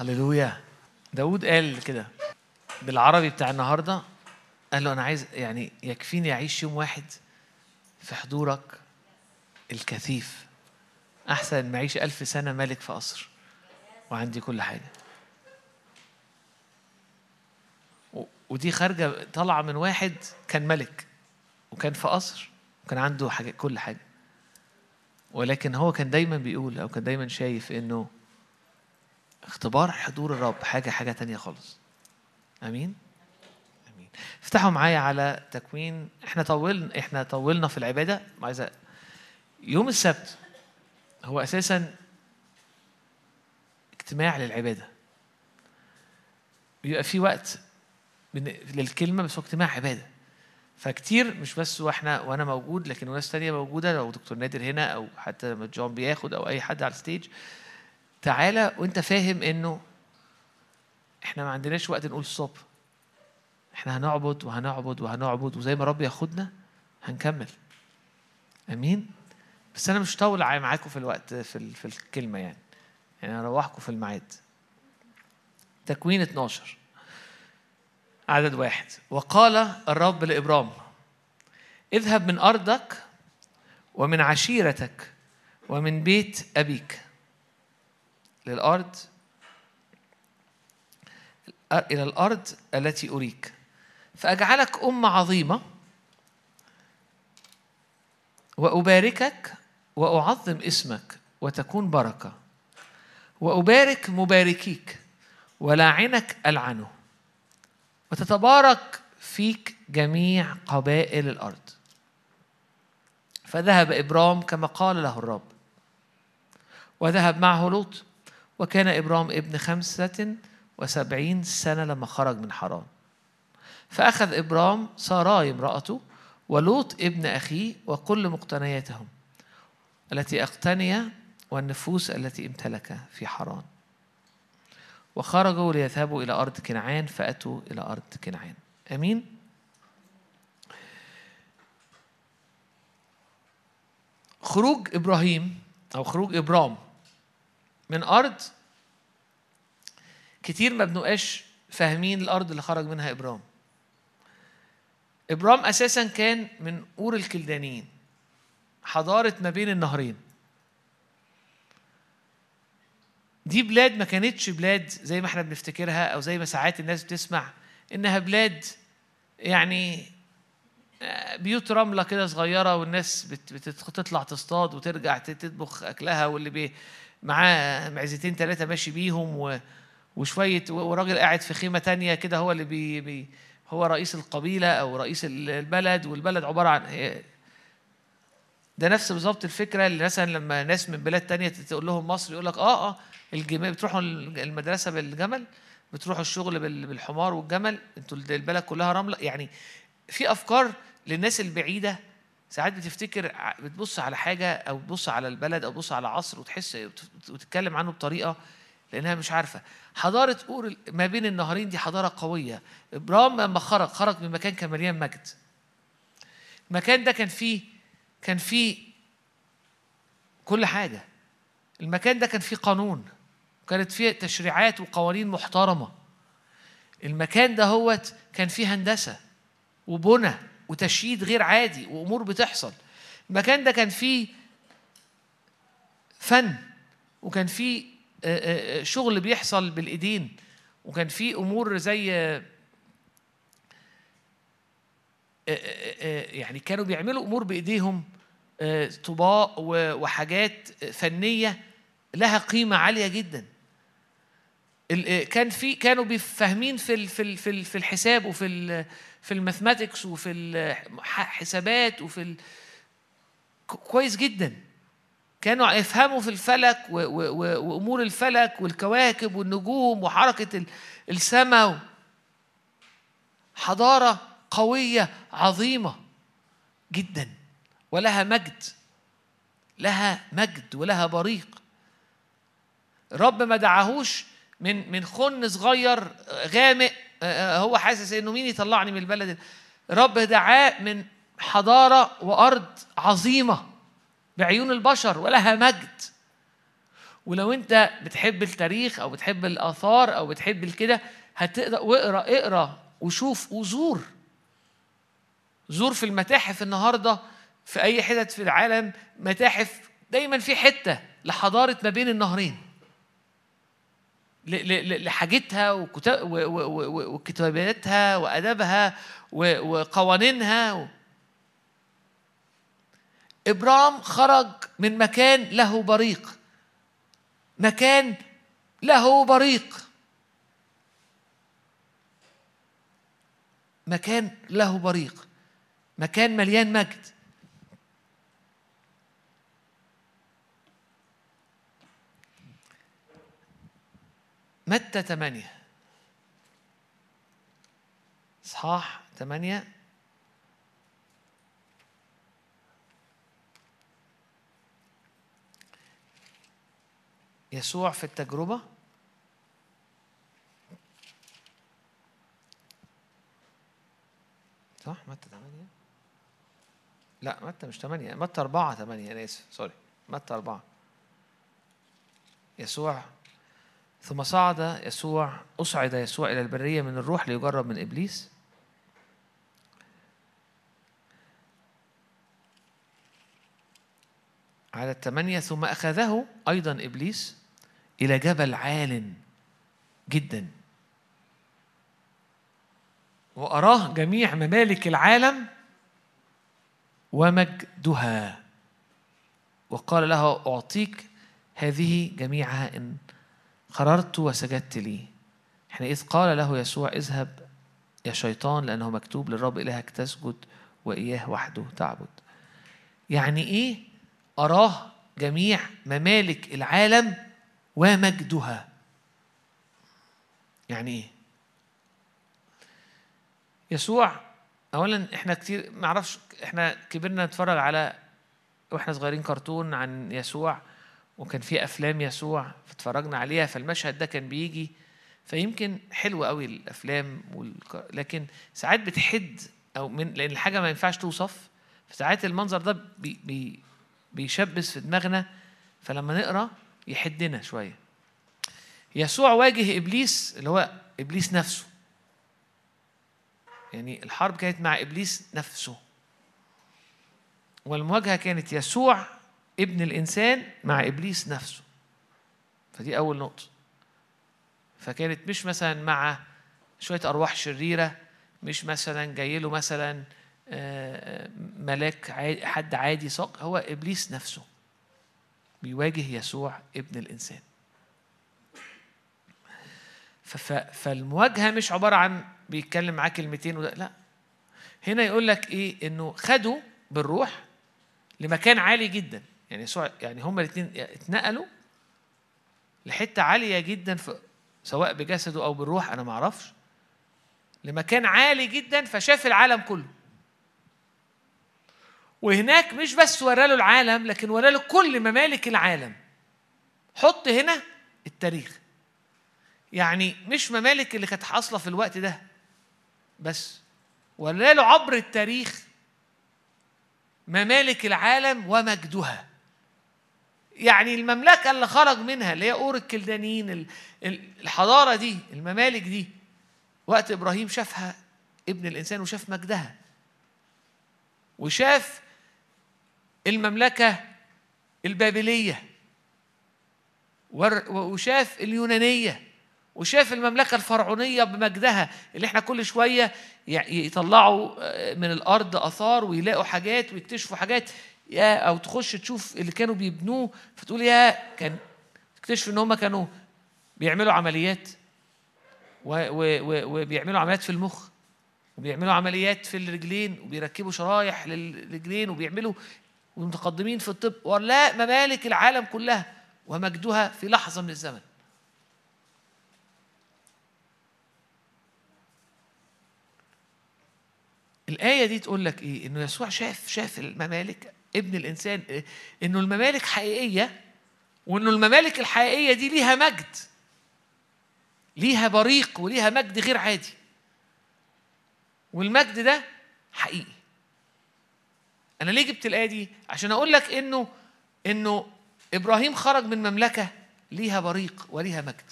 هللويا. داود قال كده بالعربي بتاع النهارده قال له أنا عايز يعني يكفيني أعيش يوم واحد في حضورك الكثيف. أحسن ما أعيش ألف سنة ملك في قصر. وعندي كل حاجة. ودي خارجة طالعة من واحد كان ملك وكان في قصر وكان عنده حاجة كل حاجة. ولكن هو كان دايما بيقول أو كان دايما شايف إنه اختبار حضور الرب حاجة حاجة تانية خالص. آمين؟ آمين. افتحوا معايا على تكوين. إحنا طولنا إحنا طولنا في العبادة. عايز يوم السبت هو أساسا اجتماع للعبادة. بيبقى في وقت للكلمة بس هو اجتماع عبادة. فكتير مش بس وإحنا وأنا موجود لكن وناس تانية موجودة. لو دكتور نادر هنا أو حتى لما جون بياخد أو أي حد على ال stage. تعالى وانت فاهم انه إحنا ما عندناش وقت نقول stop إحنا هنعبد وهنعبد وهنعبد وزي ما رب ياخدنا هنكمل. امين؟ بس أنا مش طول عا- معاكم في الوقت في في الكلمة يعني. يعني هروحكم في الميعاد. تكوين 12 عدد واحد. وقال الرب لإبرام اذهب من أرضك ومن عشيرتك ومن بيت أبيك. للأرض إلى الأرض التي أريك. فأجعلك أمة عظيمة وأباركك وأعظم اسمك وتكون بركة. وأبارك مباركيك ولاعنك ألعنه. وتتبارك فيك جميع قبائل الأرض. فذهب إبرام كما قال له الرب. وذهب معه لوط وكان إبرام ابن خمسة وسبعين سنة لما خرج من حران فأخذ إبرام ساراي امرأته ولوط ابن أخيه وكل مقتنياتهم التي أقتني والنفوس التي امتلك في حران وخرجوا ليذهبوا إلى أرض كنعان فأتوا إلى أرض كنعان. أمين؟ خروج إبراهيم أو خروج إبرام من أرض كتير ما بنبقاش فاهمين الأرض اللي خرج منها إبرام إبرام أساسا كان من أور الكلدانيين حضارة ما بين النهرين. دي بلاد ما كانتش بلاد زي ما إحنا بنفتكرها أو زي ما ساعات الناس بتسمع إنها بلاد يعني آه، بيوت رملة كده صغيرة والناس بتطلع تصطاد وترجع تطبخ أكلها واللي بي معاه معزتين ثلاثة ماشي بيهم و وشوية وراجل قاعد في خيمة تانية كده هو اللي بي, بي هو رئيس القبيلة أو رئيس البلد والبلد عبارة عن هي- ده نفس بالظبط الفكرة اللي مثلا لما ناس من بلاد تانية تقول لهم مصر يقول لك آه آه الجمال بتروحوا المدرسة بالجمل بتروحوا الشغل بال- بالحمار والجمل أنتوا البلد كلها رملة. يعني في أفكار للناس البعيدة ساعات بتفتكر بتبص على حاجة أو بتبص على البلد أو بتبص على عصر وتحس وت- وتتكلم عنه بطريقة لأنها مش عارفة. حضارة أور ال- ما بين النهرين دي حضارة قوية. إبرام لما خرج خرج من مكان كان مليان مجد. المكان ده كان فيه كان فيه كل حاجة. المكان ده كان فيه قانون. كانت فيه تشريعات وقوانين محترمة. المكان ده هوت كان فيه هندسة وبنى. وتشييد غير عادي وأمور بتحصل. المكان ده كان فيه فن وكان فيه آه، آه، آه، شغل بيحصل بالإيدين وكان فيه أمور زي يعني كانوا بيعملوا أمور بإيديهم طباق وحاجات فنية لها قيمة عالية جدا. كان في كانوا بيفهمين في في في ال- في الحساب وفي في الماثماتكس وفي الحسابات وفي ال- كويس جدا. كانوا يفهموا في الفلك و- و- وأمور الفلك والكواكب والنجوم وحركة ال- السماء حضارة قوية عظيمة جدا. ولها مجد. لها مجد ولها بريق. الرب ما دعاهوش من من خن صغير غامق هو حاسس إنه مين يطلعني من البلد الرب دعاه من حضارة وأرض عظيمة بعيون البشر ولها مجد. ولو أنت بتحب التاريخ أو بتحب الآثار أو بتحب الكده هتقرا واقرا اقرأ وشوف وزور. زور في المتاحف النهارده في أي حتت في العالم متاحف دايما في حتة لحضارة ما بين النهرين. لحاجتها وكتاباتها وأدبها وقوانينها ابرام خرج من مكان له بريق. مكان له بريق. مكان له بريق. مكان مليان مجد. متى ثمانية إصحاح ثمانية يسوع في التجربة. صح؟ متى 8 لا متى مش 8 متى 4 8 أنا آسف سوري. متى 4 يسوع ثم صعد يسوع أصعد يسوع إلى البرية من الروح ليجرب من إبليس. على الثمانية ثم أخذه أيضا إبليس إلى جبل عال جدا. وأراه جميع ممالك العالم ومجدها. وقال له أعطيك هذه جميعها إن قررت وسجدت لي حينئذ قال له يسوع اذهب يا شيطان لأنه مكتوب للرب إلهك تسجد وإياه وحده تعبد. يعني إيه؟ أراه جميع ممالك العالم ومجدها. يعني إيه؟ يسوع اولا إحنا كتير ما أعرفش إحنا كبرنا نتفرج على وإحنا صغيرين كرتون عن يسوع. وكان في أفلام يسوع فاتفرجنا عليها فالمشهد ده كان بيجي. فيمكن حلو قوي الأفلام والك... لكن ساعات بتحد أو من لأن الحاجة ما ينفعش توصف. فساعات المنظر ده بي... بي... بيشبث في دماغنا فلما نقرأ يحدنا شوية. يسوع واجه إبليس اللي هو إبليس نفسه. يعني الحرب كانت مع إبليس نفسه. والمواجهة كانت يسوع ابن الإنسان مع إبليس نفسه. فدي أول نقطة. فكانت مش مثلا مع شوية أرواح شريرة مش مثلا جاي له مثلا آه، ملاك حد عادي ساق هو إبليس نفسه. بيواجه يسوع ابن الإنسان. فالمواجهة مش عبارة عن بيتكلم معاه كلمتين ولا لا. هنا يقول لك إيه؟ إنه خدوا بالروح لمكان عالي جدا. يعني يسوع يعني هما الاثنين اتنقلوا لحتة عالية جدا في سواء بجسده أو بالروح أنا ما أعرفش لمكان عالي جدا فشاف العالم كله. وهناك مش بس وراله العالم لكن وراله كل ممالك العالم. حط هنا التاريخ. يعني مش ممالك اللي كانت حاصلة في الوقت ده بس. وراله عبر التاريخ ممالك العالم ومجدها. يعني المملكة اللي خرج منها اللي هي أور الكلدانيين الحضارة دي الممالك دي وقت إبراهيم شافها ابن الإنسان وشاف مجدها. وشاف المملكة البابلية وشاف اليونانية وشاف المملكة الفرعونية بمجدها اللي إحنا كل شوية يطلعوا آه، من الأرض آثار ويلاقوا حاجات ويكتشفوا حاجات. يا أو تخش تشوف اللي كانوا بيبنوه فتقول يا كان تكتشف إن هم كانوا بيعملوا عمليات. وبيعملوا عمليات في المخ وبيعملوا عمليات في الرجلين وبيركبوا شرايح للرجلين وبيعملوا ومتقدمين في الطب. ولا ممالك العالم كلها ومجدها في لحظة من الزمن. الآية دي تقول لك إيه؟ إنه يسوع شاف شاف الممالك ابن الإنسان إنه الممالك حقيقية وإنه الممالك الحقيقية دي ليها مجد ليها بريق وليها مجد غير عادي. والمجد ده حقيقي. أنا ليه جبت الآية دي؟ عشان أقول لك إنه إنه إبراهيم خرج من مملكة ليها بريق وليها مجد.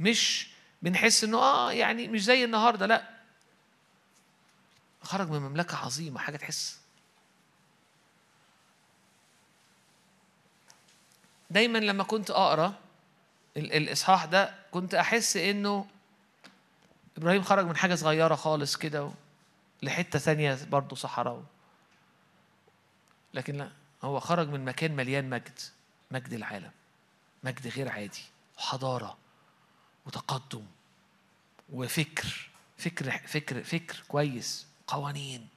مش بنحس إنه آه يعني مش زي النهارده لأ. خرج من مملكة عظيمة حاجة تحس. دايما لما كنت أقرأ الإصحاح ده كنت أحس إنه إبراهيم خرج من حاجة صغيرة خالص كده لحتة ثانية برضه صحراء لكن لا هو خرج من مكان مليان مجد مجد العالم مجد غير عادي وحضارة وتقدم وفكر فكر فكر فكر كويس قوانين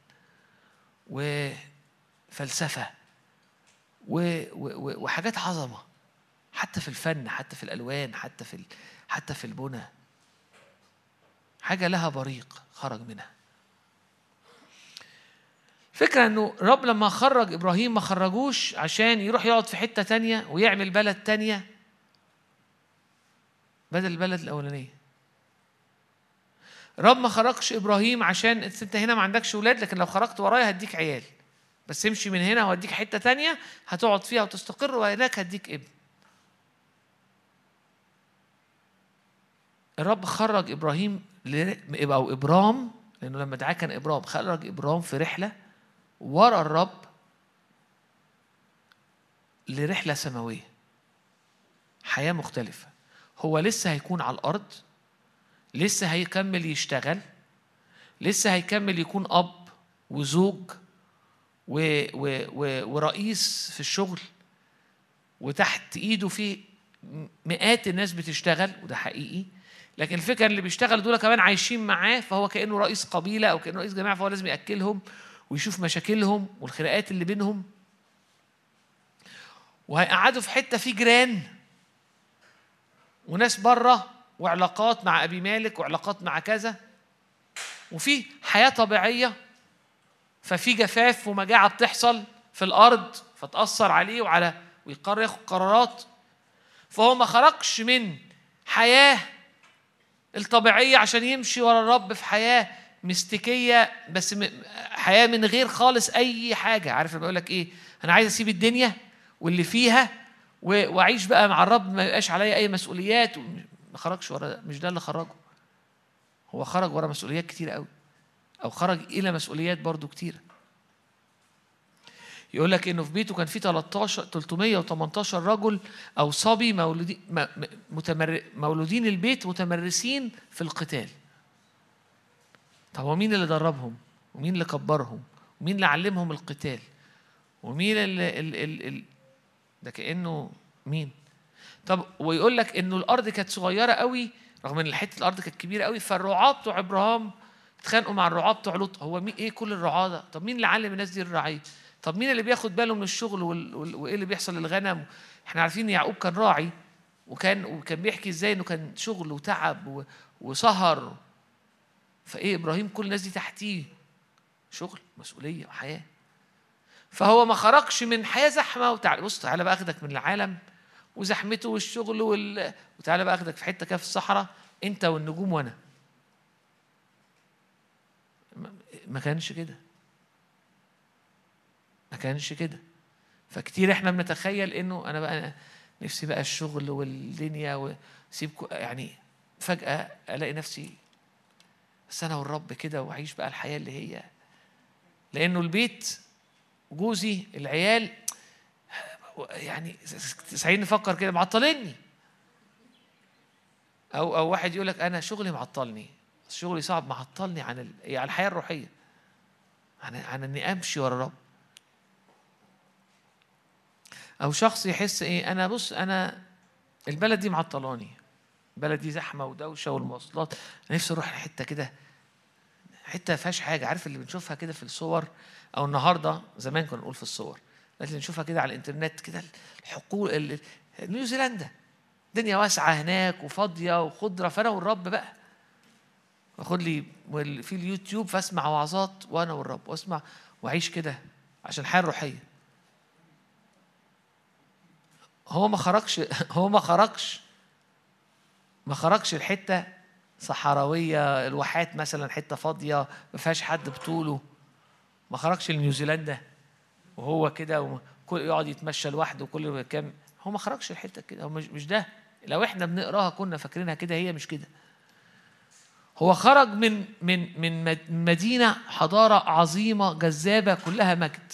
وفلسفة. وحاجات عظمة. حتى في الفن حتى في الألوان حتى في حتى في البنى. حاجة لها بريق خرج منها. فكرة إنه رب لما خرج إبراهيم ما خرجوش عشان يروح يقعد في حتة تانية ويعمل بلد تانية. بدل البلد الأولانية. رب ما خرجش إبراهيم عشان أنت هنا ما عندكش ولاد لكن لو خرجت ورايا هديك عيال. بس امشي من هنا وهديك حتة تانية هتقعد فيها وتستقر وهناك هديك ابن. الرب خرج إبراهيم أو إبرام لأنه لما دعاه كان إبرام خرج إبرام في رحلة ورا الرب لرحلة سماوية حياة مختلفة. هو لسه هيكون على الأرض لسه هيكمل يشتغل لسه هيكمل يكون أب وزوج و و و ورئيس في الشغل وتحت إيده في مئات الناس بتشتغل وده حقيقي لكن الفكرة اللي بيشتغل دول كمان عايشين معاه فهو كأنه رئيس قبيلة أو كأنه رئيس جماعة فهو لازم يأكلهم ويشوف مشاكلهم والخناقات اللي بينهم. وهيقعدوا في حتة في جيران وناس بره وعلاقات مع أبي مالك وعلاقات مع كذا وفي حياة طبيعية ففي جفاف ومجاعة بتحصل في الأرض فتأثر عليه وعلى ويقرر ياخد قرارات. فهو ما خرجش من حياة الطبيعية عشان يمشي ورا الرب في حياة مستكيه بس حياة من غير خالص أي حاجة. عارف بقول لك إيه؟ أنا عايز أسيب الدنيا واللي فيها وأعيش بقى مع الرب ما يبقاش عليا أي مسؤوليات. ما خرجش ورا مش ده اللي خرجه. هو خرج ورا مسؤوليات كتير قوي. أو خرج إلى مسؤوليات برضو كتيره يقول لك إنه في بيته كان في 13 318 رجل أو صبي مولودين مولودين البيت متمرسين في القتال. طب هو مين اللي دربهم؟ ومين اللي كبرهم؟ ومين اللي علمهم القتال؟ ومين اللي ال ال ده كأنه مين؟ طب ويقول لك إنه الأرض كانت صغيرة قوي رغم إن حتة الأرض كانت كبيرة قوي فالرعاة بتوع إبراهام اتخانقوا مع الرعاة بتوع لوط. هو مين إيه كل الرعاة ده؟ طب مين اللي علم الناس دي الرعيه طب مين اللي بياخد باله من الشغل وإيه اللي بيحصل للغنم؟ إحنا عارفين يعقوب كان راعي وكان وكان بيحكي إزاي إنه كان شغل وتعب وسهر. فإيه إبراهيم كل الناس دي تحتيه. شغل مسؤولية وحياه فهو ما خرجش من حياة زحمة. وتعالى بص تعالى بقى أخدك من العالم وزحمته والشغل وال... وتعالى بقى أخدك في حتة كده في الصحراء. أنت والنجوم وأنا. ما كانش كده. ما كانش كده. فكتير إحنا بنتخيل انه أنا بقى نفسي بقى الشغل والدنيا وسيب يعني فجأة ألاقي نفسي بس أنا والرب كده وأعيش بقى الحياة اللي هي. لأنه البيت جوزي العيال يعني ساعدين نفكر كده معطلني. أو أو واحد يقول لك أنا شغلي معطلني. شغلي صعب معطلني عن عن يعني الحياة الروحية. عن عن إني أمشي ورا الرب أو شخص يحس إيه أنا بص أنا البلد دي معطلاني. البلد دي زحمة ودوشة والمواصلات. أنا نفسي أروح لحتة كده حتة ما فيهاش حاجة. عارف اللي بنشوفها كده في الصور؟ أو النهارده زمان كنا نقول في الصور. لكن نشوفها كده على الإنترنت كده الحقول نيوزيلندا. الدنيا واسعة هناك وفاضية وخضرة. فأنا والرب بقى واخد لي في اليوتيوب فاسمع وعظات وأنا والرب واسمع واعيش كده عشان الحياة الروحية. هو ما خرجش هو ما خرجش ما خرجش الحته صحراوية الواحات مثلا حتة فاضية ما فيهاش حد بطوله ما خرجش لنيوزيلندا وهو كده وكل يقعد يتمشى لوحده كل كام هو ما خرجش الحته كده هو مش مش ده. لو إحنا بنقراها كنا فاكرينها كده هي مش كده. هو خرج من من من مدينة حضارة عظيمة جذابة كلها مجد.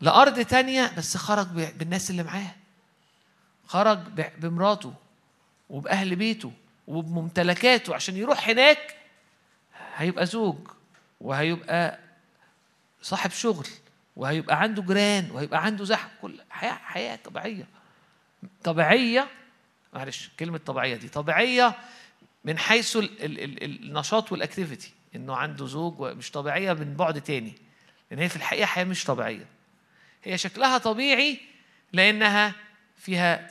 لأرض تانية بس خرج بالناس اللي معاه. خرج بمراته وبأهل بيته وبممتلكاته. عشان يروح هناك هيبقى زوج وهيبقى صاحب شغل وهيبقى عنده جيران وهيبقى عنده زحم كل حياة حياة طبيعية. طبيعية معلش كلمة طبيعية دي طبيعية من حيث ال ال ال النشاط والاكتيفيتي إنه عنده زوج ومش طبيعية من بعد تاني. لأن هي في الحقيقة حياة مش طبيعية. هي شكلها طبيعي لأنها فيها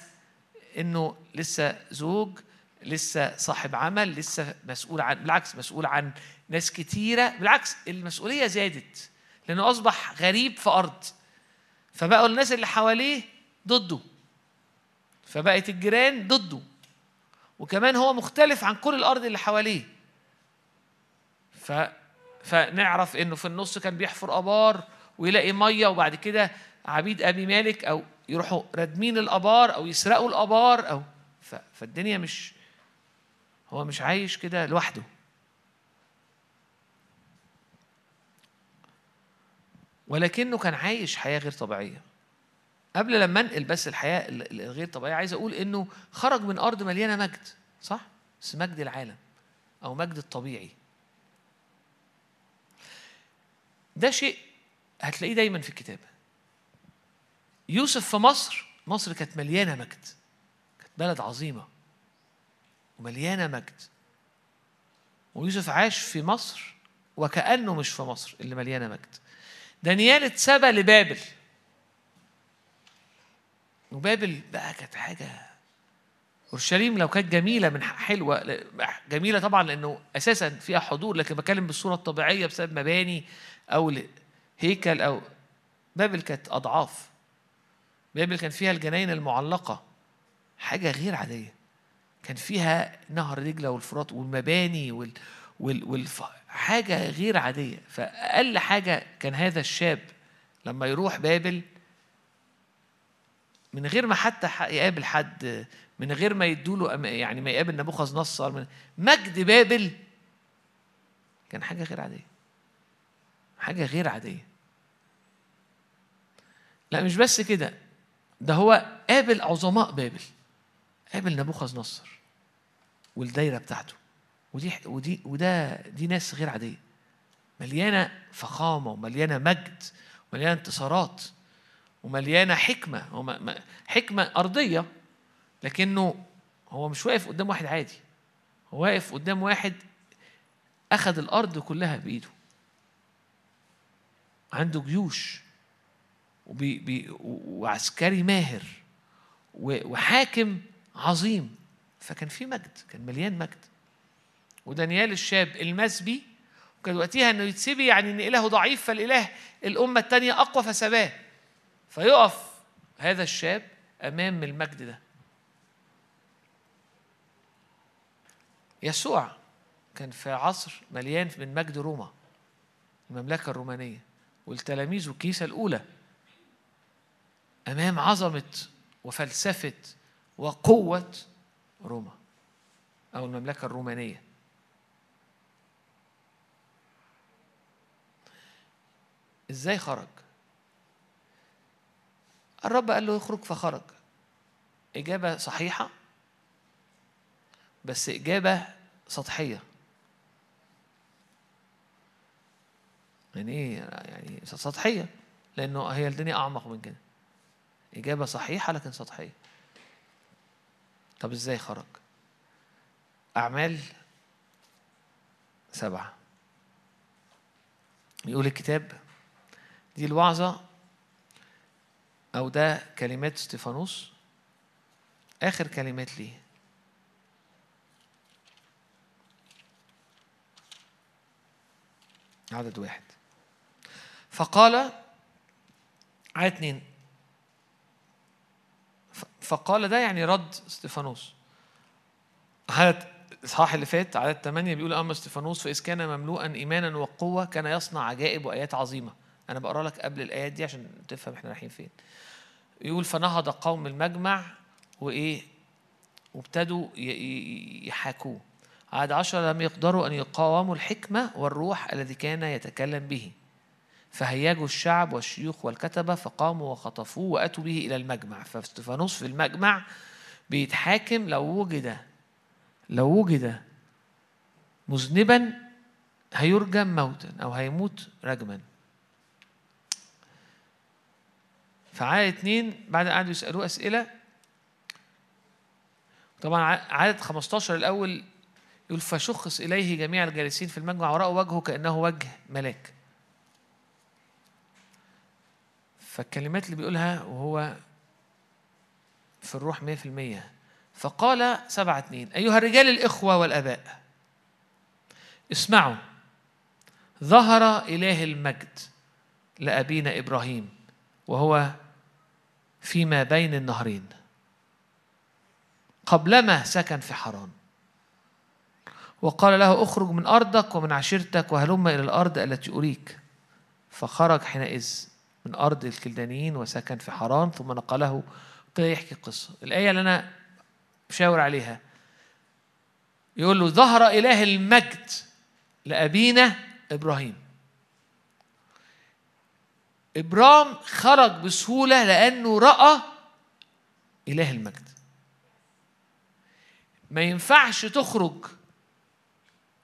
إنه لسه زوج لسه صاحب عمل لسه مسؤول عن بالعكس مسؤول عن ناس كتيرة. بالعكس المسؤولية زادت. لأنه أصبح غريب في أرض. فبقوا الناس اللي حواليه ضده. فبقت الجيران ضده. وكمان هو مختلف عن كل الأرض اللي حواليه. ف فنعرف إنه في النص كان بيحفر أبار ويلاقي مية وبعد كده عبيد أبي مالك أو يروحوا ردمين الأبار أو يسرقوا الأبار أو ف... فالدنيا مش هو مش عايش كده لوحده. ولكنه كان عايش حياة غير طبيعية. قبل لما انقل بس الحياة الغير طبيعية عايز أقول إنه خرج من أرض مليانة مجد صح؟ بس مجد العالم أو مجد الطبيعي. ده شيء هتلاقيه دايما في الكتاب يوسف في مصر مصر كانت مليانة مجد كانت بلد عظيمة ومليانة مجد. ويوسف عاش في مصر وكأنه مش في مصر اللي مليانة مجد. دانيال اتسبى لبابل. وبابل بقى كانت حاجة أورشليم لو كانت جميلة من حلوة جميلة طبعا لأنه أساسا فيها حضور لكن بتكلم بالصورة الطبيعية بسبب مباني أو هيكل أو بابل كانت أضعاف. بابل كان فيها الجناين المعلقة حاجة غير عادية. كان فيها نهر دجله والفرات والمباني وال وال والف... حاجة غير عادية. فأقل حاجة كان هذا الشاب لما يروح بابل من غير ما حتى يقابل حد من غير ما يدوله يعني ما يقابل نبوخذ نصر من مجد بابل. كان حاجة غير عادية. حاجة غير عادية. لا مش بس كده. ده هو قابل عظماء بابل. قابل نبوخذ نصر والدايرة بتاعته. ودي ودي وده دي ناس غير عادية. مليانة فخامة ومليانة مجد ومليانة انتصارات. ومليانة حكمة حكمة أرضية لكنه هو مش واقف قدام واحد عادي. هو واقف قدام واحد أخذ الأرض كلها بإيده. عنده جيوش وبي بي وعسكري ماهر وحاكم عظيم. فكان في مجد كان مليان مجد. ودانيال الشاب المسبي وكان وقتها إنه يتسبي يعني إن اله ضعيف فالإله الأمة الثانية أقوى فسباه. فيقف هذا الشاب أمام المجد ده. يسوع كان في عصر مليان من مجد روما المملكة الرومانية والتلاميذ والكنيسة الأولى أمام عظمة وفلسفة وقوة روما أو المملكة الرومانية. إزاي خرج؟ الرب قال له يخرج فخرج. إجابة صحيحة بس إجابة سطحية. يعني إيه؟ يعني سطحية لأنه هي الدنيا أعمق من كده. إجابة صحيحة لكن سطحية. طب إزاي خرج؟ أعمال سبعة. يقول الكتاب دي الوعظة أو ده كلمات استفانوس آخر كلمات ليه؟ عدد واحد. فقال عدد اثنين فقال ده يعني رد استفانوس عدد الإصحاح اللي فات عدد ثمانية بيقول أما استفانوس فإذ كان مملوءا إيمانا وقوة كان يصنع عجائب وآيات عظيمة. أنا بقرأ لك قبل الآيات دي عشان تفهم إحنا رايحين فين. يقول فنهض قوم المجمع وإيه وابتدوا يحاكوه. عاد عشر لم يقدروا أن يقاوموا الحكمة والروح الذي كان يتكلم به. فهيجوا الشعب والشيوخ والكتبة فقاموا وخطفوه وأتوا به إلى المجمع. فاستفانوس في المجمع بيتحاكم لو وجد لو وجد مذنبا هيرجم موتا أو هيموت رجما. فعدد اتنين بعد قعدوا يسألوه أسئلة. طبعا عدد 15 الأول يقول فشخص إليه جميع الجالسين في المجمع ورأوا وجهه كأنه وجه ملاك فالكلمات اللي بيقولها وهو في الروح 100% فقال سبعة اتنين. أيها الرجال الإخوة والأباء اسمعوا. ظهر إله المجد لأبينا إبراهيم وهو فيما بين النهرين. قبلما سكن في حران وقال له اخرج من أرضك ومن عشيرتك وهلم إلى الأرض التي أريك. فخرج حينئذ من أرض الكلدانيين وسكن في حران ثم نقله. ابتدى يحكي قصة الآية اللي أنا بشاور عليها. يقول له ظهر إله المجد لأبينا إبراهيم. إبرام خرج بسهولة لأنه رأى إله المجد. ما ينفعش تخرج.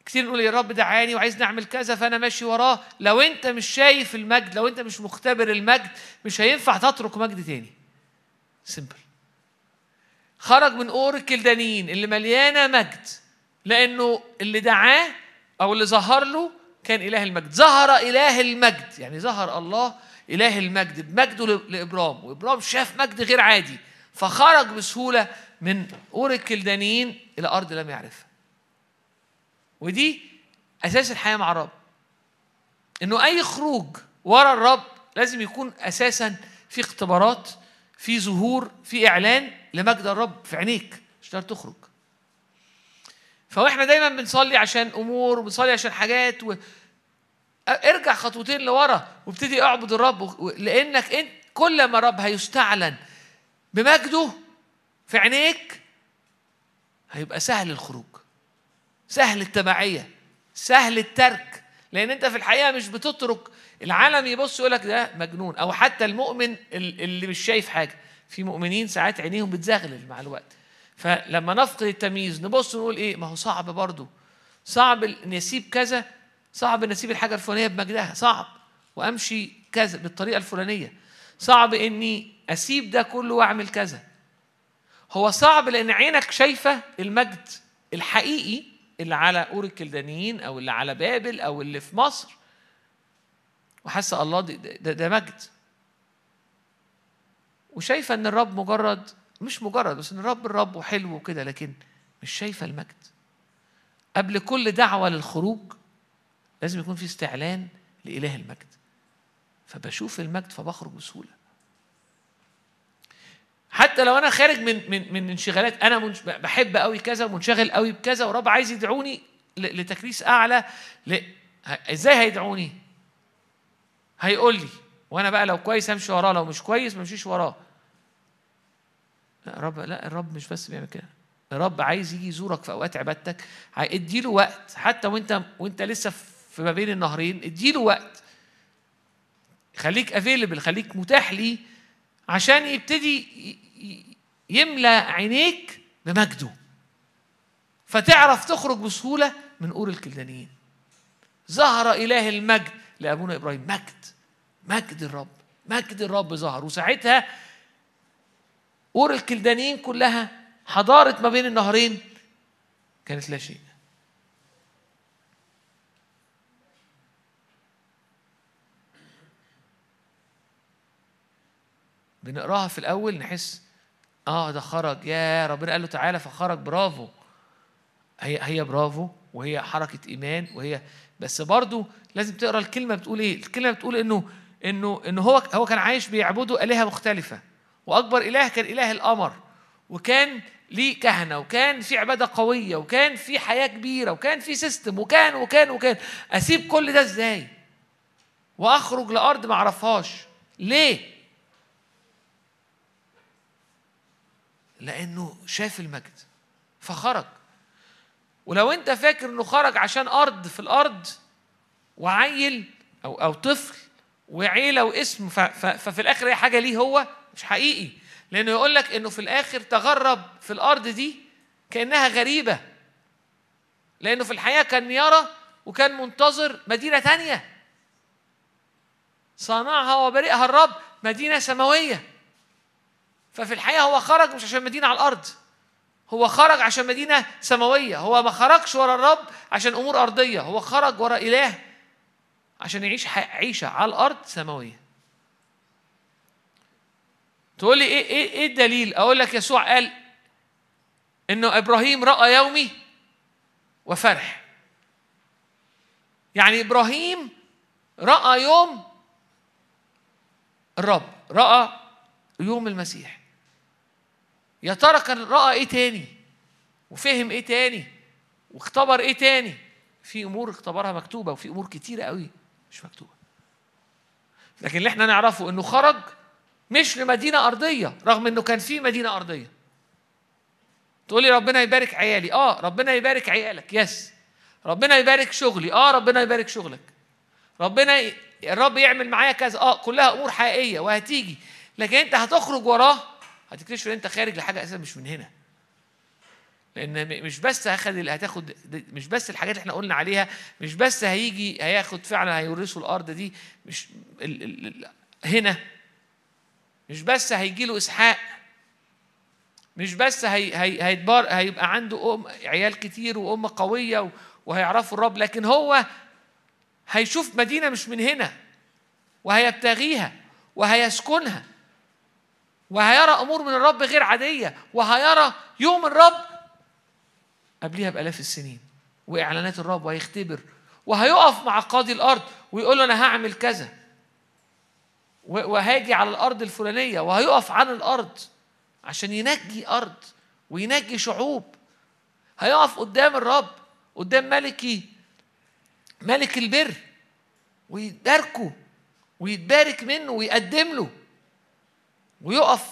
كتير نقول يا رب دعاني وعايز نعمل كذا فأنا ماشي وراه. لو أنت مش شايف المجد لو أنت مش مختبر المجد مش هينفع تترك مجد تاني. simple خرج من أور الكلدانيين اللي مليانة مجد لأنه اللي دعاه أو اللي ظهر له كان إله المجد. ظهر إله المجد يعني ظهر الله إله المجد بمجده ل- لإبرام وإبرام شاف مجد غير عادي فخرج بسهولة من اور الكلدانيين إلى أرض لم يعرفها. ودي أساس الحياة مع الرب. إنه أي خروج ورا الرب لازم يكون أساسا في اختبارات في ظهور في إعلان لمجد الرب في عينيك مش تخرج. فإحنا دايما بنصلي عشان أمور وبنصلي عشان حاجات و... ارجع خطوتين لورا وابتدي اعبد الرب. لانك انت كل ما الرب هيستعلن بمجده في عينيك هيبقى سهل الخروج سهل التبعية سهل الترك. لأن انت في الحقيقة مش بتترك العالم يبص يقول لك ده مجنون أو حتى المؤمن ال- اللي مش شايف حاجة. في مؤمنين ساعات عينيهم بتزغلل مع الوقت. فلما نفقد التمييز نبص نقول إيه؟ ما هو صعب برضه. صعب ان يسيب كذا صعب ان اسيب الحاجة الفلانية بمجدها صعب. وأمشي كذا بالطريقة الفلانية. صعب إني أسيب ده كله وأعمل كذا. هو صعب لأن عينك شايفة المجد الحقيقي اللي على اور الكلدانيين أو اللي على بابل أو اللي في مصر. وحاسة الله ده, ده, ده مجد. وشايفة إن الرب مجرد مش مجرد بس إن الرب الرب وحلو وكده لكن مش شايفة المجد. قبل كل دعوة للخروج لازم يكون في استعلان لإله المجد. فبشوف المجد فبخرج بسهولة. حتى لو أنا خارج من من من انشغالات أنا بحب قوي كذا ومنشغل قوي بكذا ورب عايز يدعوني لتكريس أعلى ل... إزاي هيدعوني؟ هيقول لي. وأنا بقى لو كويس همشي وراه لو مش كويس ما امشيش وراه. لا الرب لا الرب مش بس بيعمل كده. الرب عايز يجي يزورك في أوقات عبادتك اديله وقت. حتى وأنت وأنت لسه في ما بين النهرين اديله وقت. خليك available خليك متاح ليه عشان يبتدي يملى عينيك بمجده. فتعرف تخرج بسهولة من أور الكلدانيين. ظهر إله المجد لأبونا إبراهيم. مجد مجد الرب مجد الرب ظهر. وساعتها أور الكلدانيين كلها حضارة ما بين النهرين كانت لا شيء. بنقراها في الأول نحس آه ده خرج يا ربنا قال له تعالى فخرج برافو. هي هي برافو وهي حركة إيمان وهي بس برضو لازم تقرأ الكلمة بتقول إيه؟ الكلمة بتقول إنه إنه إنه هو هو كان عايش بيعبدوا آلهة مختلفة وأكبر إله كان إله القمر وكان ليه كهنة وكان في عبادة قوية وكان في حياة كبيرة وكان في سيستم وكان وكان وكان. أسيب كل ده إزاي؟ وأخرج لأرض ما أعرفهاش. ليه؟ لأنه شاف المجد فخرج. ولو أنت فاكر إنه خرج عشان أرض في الأرض وعيل أو أو طفل وعيلة واسم ففي الآخر هي حاجة ليه هو؟ مش حقيقي. لأنه يقول لك إنه في الآخر تغرب في الأرض دي كأنها غريبة. لأنه في الحياة كان يرى وكان منتظر مدينة تانية. صنعها وبرئها الرب مدينة سماوية. ففي الحقيقة هو خرج مش عشان مدينة على الأرض. هو خرج عشان مدينة سماوية. هو ما خرجش ورا الرب عشان أمور أرضية. هو خرج ورا إله عشان يعيش عيشة على الأرض سماوية. تقول لي إيه إيه إيه الدليل؟ أقول لك يسوع قال إنه إبراهيم رأى يومي وفرح. يعني إبراهيم رأى يوم الرب رأى يوم المسيح. يا ترى كان رأى إيه تاني؟ وفهم إيه تاني؟ واختبر إيه تاني؟ في أمور اختبرها مكتوبة وفي أمور كتيرة قوي مش مكتوبة. لكن اللي إحنا نعرفه إنه خرج مش لمدينة أرضية رغم إنه كان في مدينة أرضية. تقول لي ربنا يبارك عيالي. آه ربنا يبارك عيالك. يس ربنا يبارك شغلي. آه ربنا يبارك شغلك. ربنا ي... الرب يعمل معايا كذا. آه كلها أمور حقيقية وهتيجي. لكن أنت هتخرج وراه هتكتشف إن أنت خارج لحاجة أساسا مش من هنا. لأن مش بس هاخد هتاخد مش بس الحاجات اللي إحنا قلنا عليها مش بس هيجي هياخد فعلا هيورثوا الأرض دي مش ال ال ال هنا. مش بس هيجي له إسحاق. مش بس هي هي هيتبار هيبقى عنده ام عيال كتير وأم قوية وهيعرفوا الرب لكن هو هيشوف مدينة مش من هنا وهيبتغيها وهيسكنها. وهيرى أمور من الرب غير عادية وهيرى يوم الرب قبليها بآلاف السنين وإعلانات الرب وهيختبر وهيقف مع قاضي الأرض ويقول له أنا هعمل كذا. وهاجي على الأرض الفلانية وهيقف عن الأرض عشان ينجي أرض وينجي شعوب. هيقف قدام الرب قدام ملكي ملك البر ويباركه ويتبارك منه ويقدم له. ويقف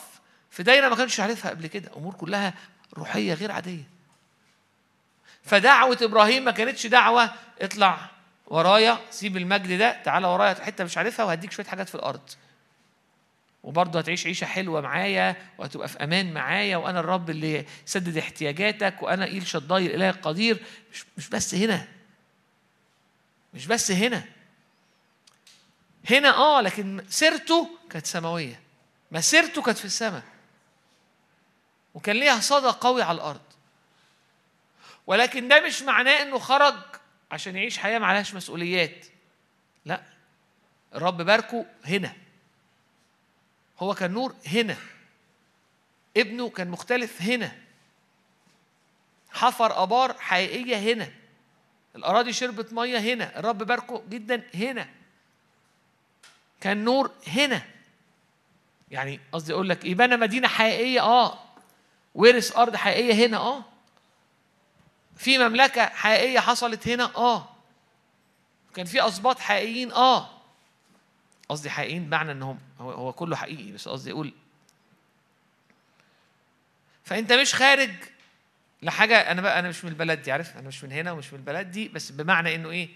في دايرة ما كانش عارفها قبل كده. أمور كلها روحية غير عادية. فدعوة إبراهيم ما كانتش دعوة اطلع ورايا سيب المجد ده تعالى ورايا حتة مش عارفها وهديك شوية حاجات في الأرض. وبرضه هتعيش عيشة حلوة معايا وهتبقى في أمان معايا وأنا الرب اللي سدد احتياجاتك وأنا إيل شداي الاله القدير. مش مش بس هنا. مش بس هنا. هنا آه لكن سيرته كانت سماوية. مسيرته كانت في السماء. وكان ليها صدى قوي على الأرض. ولكن ده مش معناه إنه خرج عشان يعيش حياة ما عليهاش مسؤوليات. لا الرب باركه هنا. هو كان نور هنا. ابنه كان مختلف هنا. حفر أبار حقيقية هنا. الأراضي شربت مية هنا. الرب باركه جدا هنا. كان نور هنا. يعني قصدي أقول لك إيه بنى مدينة حقيقية آه. ورث أرض حقيقية؟ هنا آه. في مملكة حقيقية حصلت هنا آه. كان في اسباط حقيقيين آه. قصدي حقيقيين بمعنى انهم هو, هو كله حقيقي بس قصدي أقول فأنت مش خارج لحاجة أنا بقى أنا مش من البلد دي عارف؟ أنا مش من هنا ومش من البلد دي بس بمعنى إنه إيه؟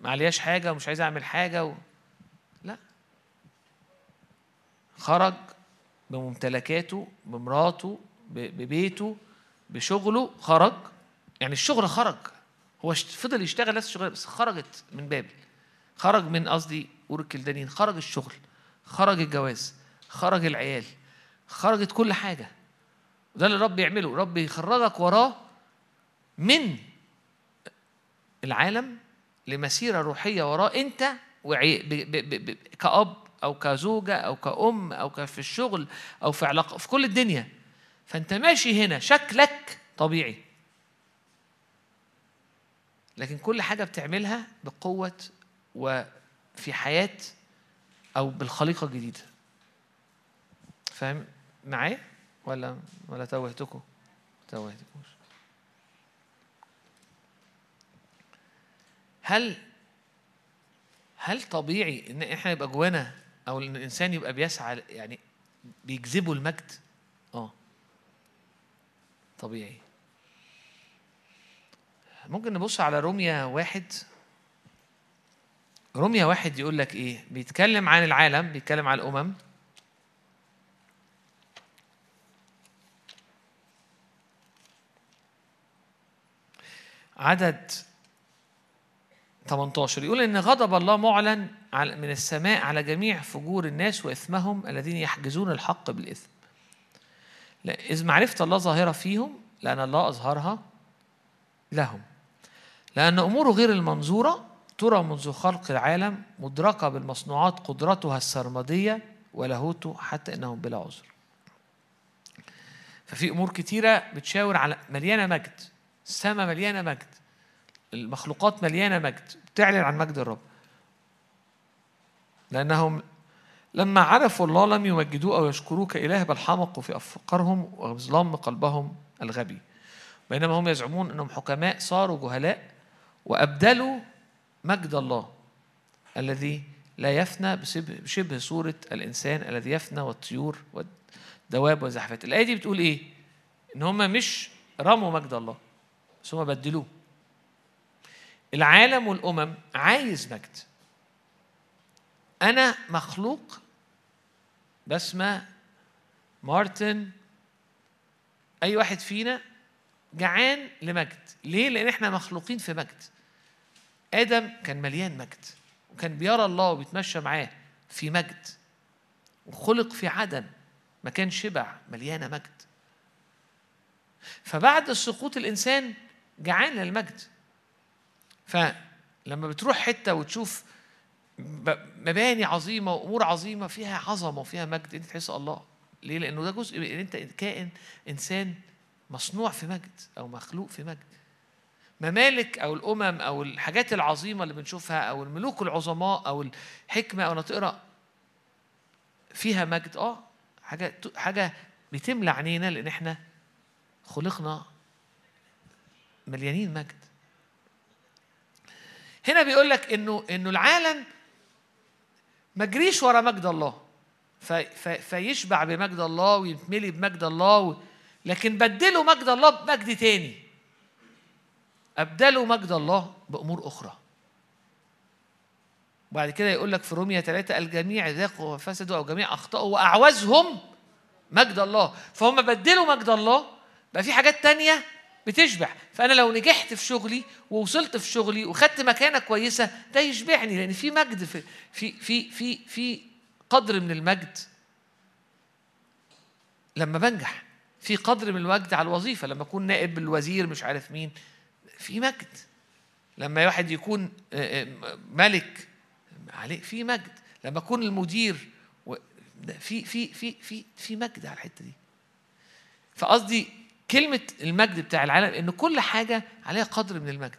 ما علياش حاجة ومش عايز أعمل حاجة و... لا خرج بممتلكاته بمراته ببيته بشغله خرج. يعني الشغل خرج. هو فضل يشتغل نفس الشغل بس خرجت من بابل. خرج من قصدي أور الكلدانيين خرج الشغل. خرج الجواز. خرج العيال. خرجت كل حاجة. وده اللي الرب يعمله. الرب يخرجك وراه من العالم لمسيرة روحية وراه أنت وعي... ب... ب... ب... كأب أو كزوجة أو كأم أو في الشغل أو في علاقة في كل الدنيا. فأنت ماشي هنا شكلك طبيعي. لكن كل حاجة بتعملها بقوة وفي حياة أو بالخليقة الجديدة. فاهم؟ معايا؟ ولا ولا توهتكم توهتكوش. هل هل طبيعي إن إحنا يبقى جوانا أو إن الإنسان يبقى بيسعى يعني بيجذبه المجد. آه. طبيعي. ممكن نبص على روميا واحد. روميا واحد يقول لك إيه؟ بيتكلم عن العالم بيتكلم عن الأمم. عدد 18 يقول إن غضب الله معلن من السماء على جميع فجور الناس وإثمهم الذين يحجزون الحق بالإثم. إذ معرفه الله ظاهرة فيهم لأن الله أظهرها لهم. لأن اموره غير المنظورة ترى منذ خلق العالم مدركة بالمصنوعات قدرتها السرمدية ولاهوته حتى إنهم بلا عذر. ففي أمور كتيرة بتشاور على مليانة مجد السماء مليانة مجد. المخلوقات مليانة مجد بتعلن عن مجد الرب. لأنهم لما عرفوا الله لم يمجدوه أو يشكروه كاله بل حمقوا في أفكارهم وظلام قلبهم الغبي. بينما هم يزعمون إنهم حكماء صاروا جهلاء وأبدلوا مجد الله الذي لا يفنى بشبه صورة الإنسان الذي يفنى والطيور والدواب والزحفات. الآية دي بتقول إيه؟ إن هم مش رموا مجد الله بس هم بدلوه. العالم والأمم عايز مجد. أنا مخلوق بسمة مارتن أي واحد فينا جعان لمجد. ليه؟ لأن إحنا مخلوقين في مجد. آدم كان مليان مجد وكان بيرى الله وبيتمشى معاه في مجد وخلق في عدن مكان شبع مليانة مجد. فبعد سقوط الإنسان جعان للمجد. فلما بتروح حتة وتشوف مباني عظيمة وأمور عظيمة فيها عظمة وفيها مجد أنت تحس الله. ليه؟ لأنه ده جزء من أنت كائن إنسان مصنوع في مجد أو مخلوق في مجد. ممالك أو الأمم أو الحاجات العظيمة اللي بنشوفها أو الملوك العظماء أو الحكمة أو تقرأ فيها مجد آه حاجة حاجة بتملى عينينا لأن إحنا خلقنا مليانين مجد. هنا بيقول لك إنه إنه العالم ما جريش ورا مجد الله. في في فيشبع بمجد الله ويتملي بمجد الله لكن بدلوا مجد الله بمجد تاني. أبدلوا مجد الله بأمور أخرى. وبعد كده يقول لك في رومية ثلاثة الجميع ذاقوا وفسدوا أو جميع أخطأوا وأعوزهم مجد الله. فهم بدلوا مجد الله بقى في حاجات تانية بتشبع. فأنا لو نجحت في شغلي ووصلت في شغلي وخدت مكانة كويسة ده يشبعني لأن في مجد في في في في, في قدر من المجد. لما بنجح في قدر من المجد على الوظيفة. لما أكون نائب الوزير مش عارف مين في مجد. لما واحد يكون آه، آه، ملك عليه في مجد. لما يكون المدير في في في في في مجد على الحتة دي. فقصدي كلمة المجد بتاع العالم إن كل حاجة عليها قدر من المجد.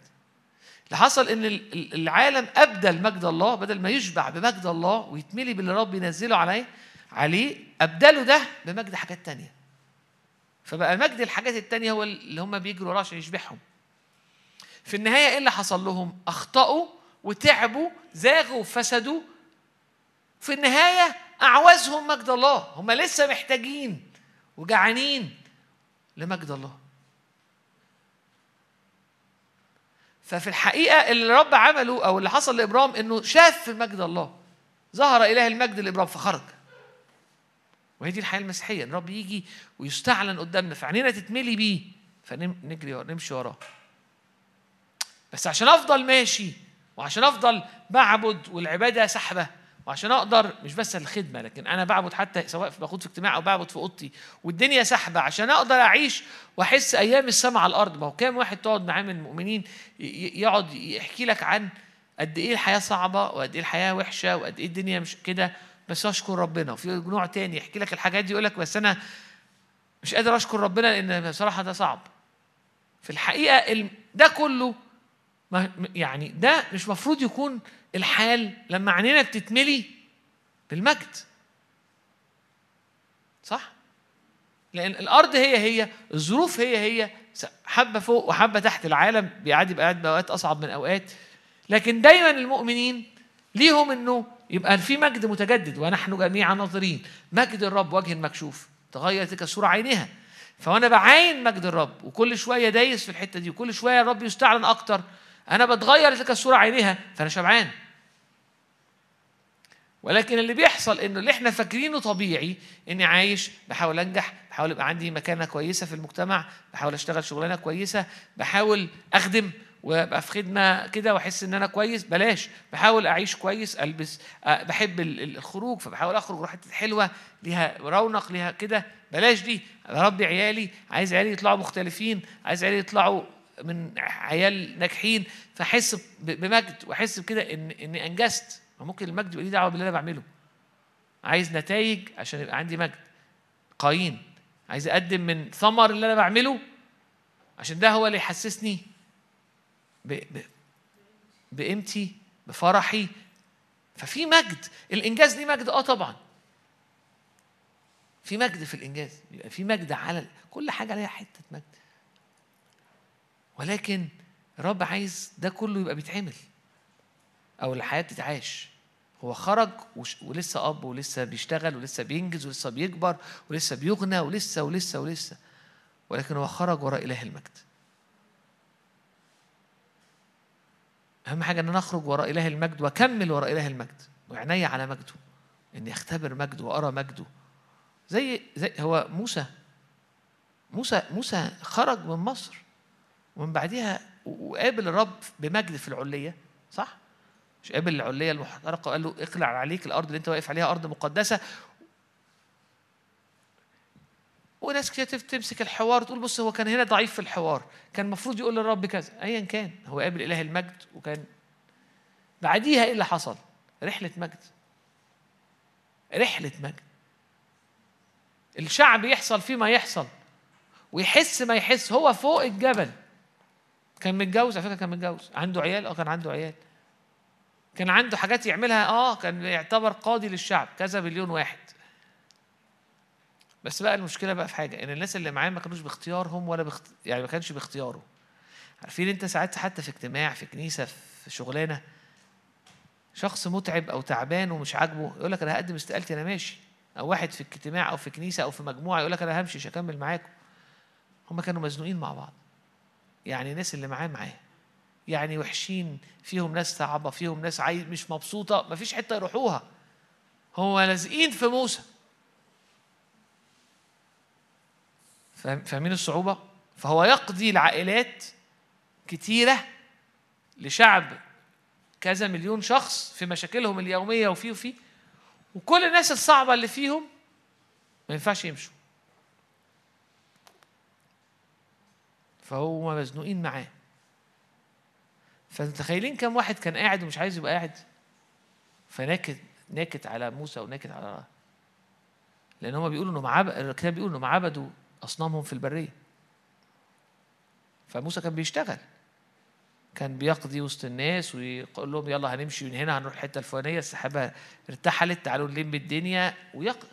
اللي حصل إن العالم أبدل مجد الله بدل ما يشبع بمجد الله ويتملي باللي رب ينزله عليه عليه ابدلوا ده بمجد حاجات تانية. فبقى مجد الحاجات التانية هو اللي هم بيجروا وراه عشان يشبعهم. في النهاية إيه اللي حصل لهم؟ أخطأوا وتعبوا زاغوا وفسدوا. في النهاية أعوزهم مجد الله. هم لسه محتاجين وجعانين. لمجد الله. ففي الحقيقة اللي الرب عمله أو اللي حصل لإبرام إنه شاف في مجد الله. ظهر إله المجد لإبرام فخرج. وهي دي الحياة المسيحية الرب يجي ويستعلن قدامنا فعينينا تتملي بيه فنجري نمشي وراه. بس عشان أفضل ماشي وعشان أفضل بعبد والعبادة سحبة وعشان أقدر مش بس الخدمة لكن أنا بعبد حتى سواء باخد في اجتماع أو بعبد في أوضتي والدنيا سحبه عشان أقدر أعيش وأحس أيام السماء على الأرض. ما هو كام واحد تقعد معاه من المؤمنين يقعد يحكي لك عن قد إيه الحياة صعبة وقد إيه الحياة وحشة وقد إيه الدنيا مش كده بس أشكر ربنا. وفي نوع تاني يحكي لك الحاجات دي يقول لك بس أنا مش قادر أشكر ربنا لأن بصراحة ده صعب. في الحقيقة ده كله يعني ده مش مفروض يكون الحال لما عينينا بتتملي بالمجد. صح؟ لأن الأرض هي هي الظروف هي هي حبة فوق وحبة تحت العالم بيعدي بأوقات أصعب من أوقات. لكن دايما المؤمنين ليهم إنه يبقى في مجد متجدد ونحن جميعا ناظرين. مجد الرب وجه مكشوف تغير تلك الصورة عينها فوأنا بعاين مجد الرب وكل شوية دايس في الحتة دي وكل شوية الرب يستعلن أكتر. أنا بتغير تلك الصورة عينيها فأنا شبعان. ولكن اللي بيحصل إنه اللي إحنا فاكرينه طبيعي إني عايش بحاول أنجح بحاول يبقى عندي مكانة كويسة في المجتمع بحاول أشتغل شغلانة كويسة بحاول أخدم وأبقى في خدمة كده وأحس إن أنا كويس بلاش. بحاول أعيش كويس ألبس أه بحب الخروج فبحاول أخرج أروح حتة حلوة ليها رونق ليها كده بلاش دي. اربي عيالي عايز عيالي يطلعوا مختلفين عايز عيالي يطلعوا من عيال ناجحين فاحس بمجد واحس بكده إن إني أنجزت. ممكن المجد يبقى ليه دعوة باللي أنا بعمله. عايز نتائج عشان يبقى عندي مجد. قايين. عايز أقدم من ثمر اللي أنا بعمله عشان ده هو اللي يحسسني. بقيمتي بفرحي. ففي مجد. الإنجاز ليه مجد؟ آه طبعا. في مجد في الإنجاز. يبقى في مجد على كل حاجة ليها حتة مجد. ولكن الرب عايز ده كله يبقى بيتعمل. أو الحياة بتتعاش. هو خرج ولسه أب ولسه بيشتغل ولسه بينجز ولسه بيكبر ولسه بيغنى ولسه ولسه ولسه. ولكن هو خرج وراء إله المجد. أهم حاجة إن أنا أخرج وراء إله المجد وأكمل وراء إله المجد. وعيني على مجده. إني أختبر مجده وأرى مجده. زي زي هو موسى. موسى موسى خرج من مصر. ومن بعدها وقابل الرب بمجد في العلية صح؟ مش قابل العلية المحترقة وقال له اقلع عليك الأرض اللي أنت واقف عليها أرض مقدسة. وناس كتير تمسك الحوار تقول بص هو كان هنا ضعيف في الحوار كان المفروض يقول للرب كذا ايا كان هو قابل إله المجد وكان. بعديها إيه اللي حصل؟ رحلة مجد. رحلة مجد. الشعب يحصل فيه ما يحصل ويحس ما يحس هو فوق الجبل. كان متجوز على فكرة كان متجوز. عنده عيال؟ آه كان عنده عيال. كان عنده حاجات يعملها. آه كان يعتبر قاضي للشعب كذا مليون واحد. بس بقى المشكلة بقى في حاجة إن الناس اللي معاه ما كانوش باختيارهم ولا بخت... يعني ما كانش باختياره. عارفين أنت ساعات حتى في اجتماع في كنيسة في شغلانة شخص متعب أو تعبان ومش عاجبه يقول لك أنا هقدم استقالتي أنا ماشي. أو واحد في اجتماع أو في كنيسة أو في مجموعة يقول لك أنا همشي مش هكمل معاكم. هم كانوا مزنوقين مع بعض. يعني الناس اللي معاه معاه. يعني وحشين فيهم ناس صعبه فيهم ناس عايز مش مبسوطة مفيش حتة يروحوها. هو لازقين في موسى. فاهمين الصعوبة؟ فهو يقضي العائلات كتيرة لشعب كذا مليون شخص في مشاكلهم اليومية وفيه وفيه وكل الناس الصعبة اللي فيهم ما ينفعش يمشوا. فهو مزنوقين معاه. فمتخيلين كم واحد كان قاعد ومش عايز يبقى قاعد؟ فناكت ناكت على موسى وناكت على لأن هم بيقولوا إنهم عبد الكتاب بيقول إنهم عبدوا أصنامهم في البرية. فموسى كان بيشتغل. كان بيقضي وسط الناس ويقول لهم يلا هنمشي من هنا هنروح الحتة الفلانية. السحابة ارتحلت تعالوا نلم الدنيا ويق...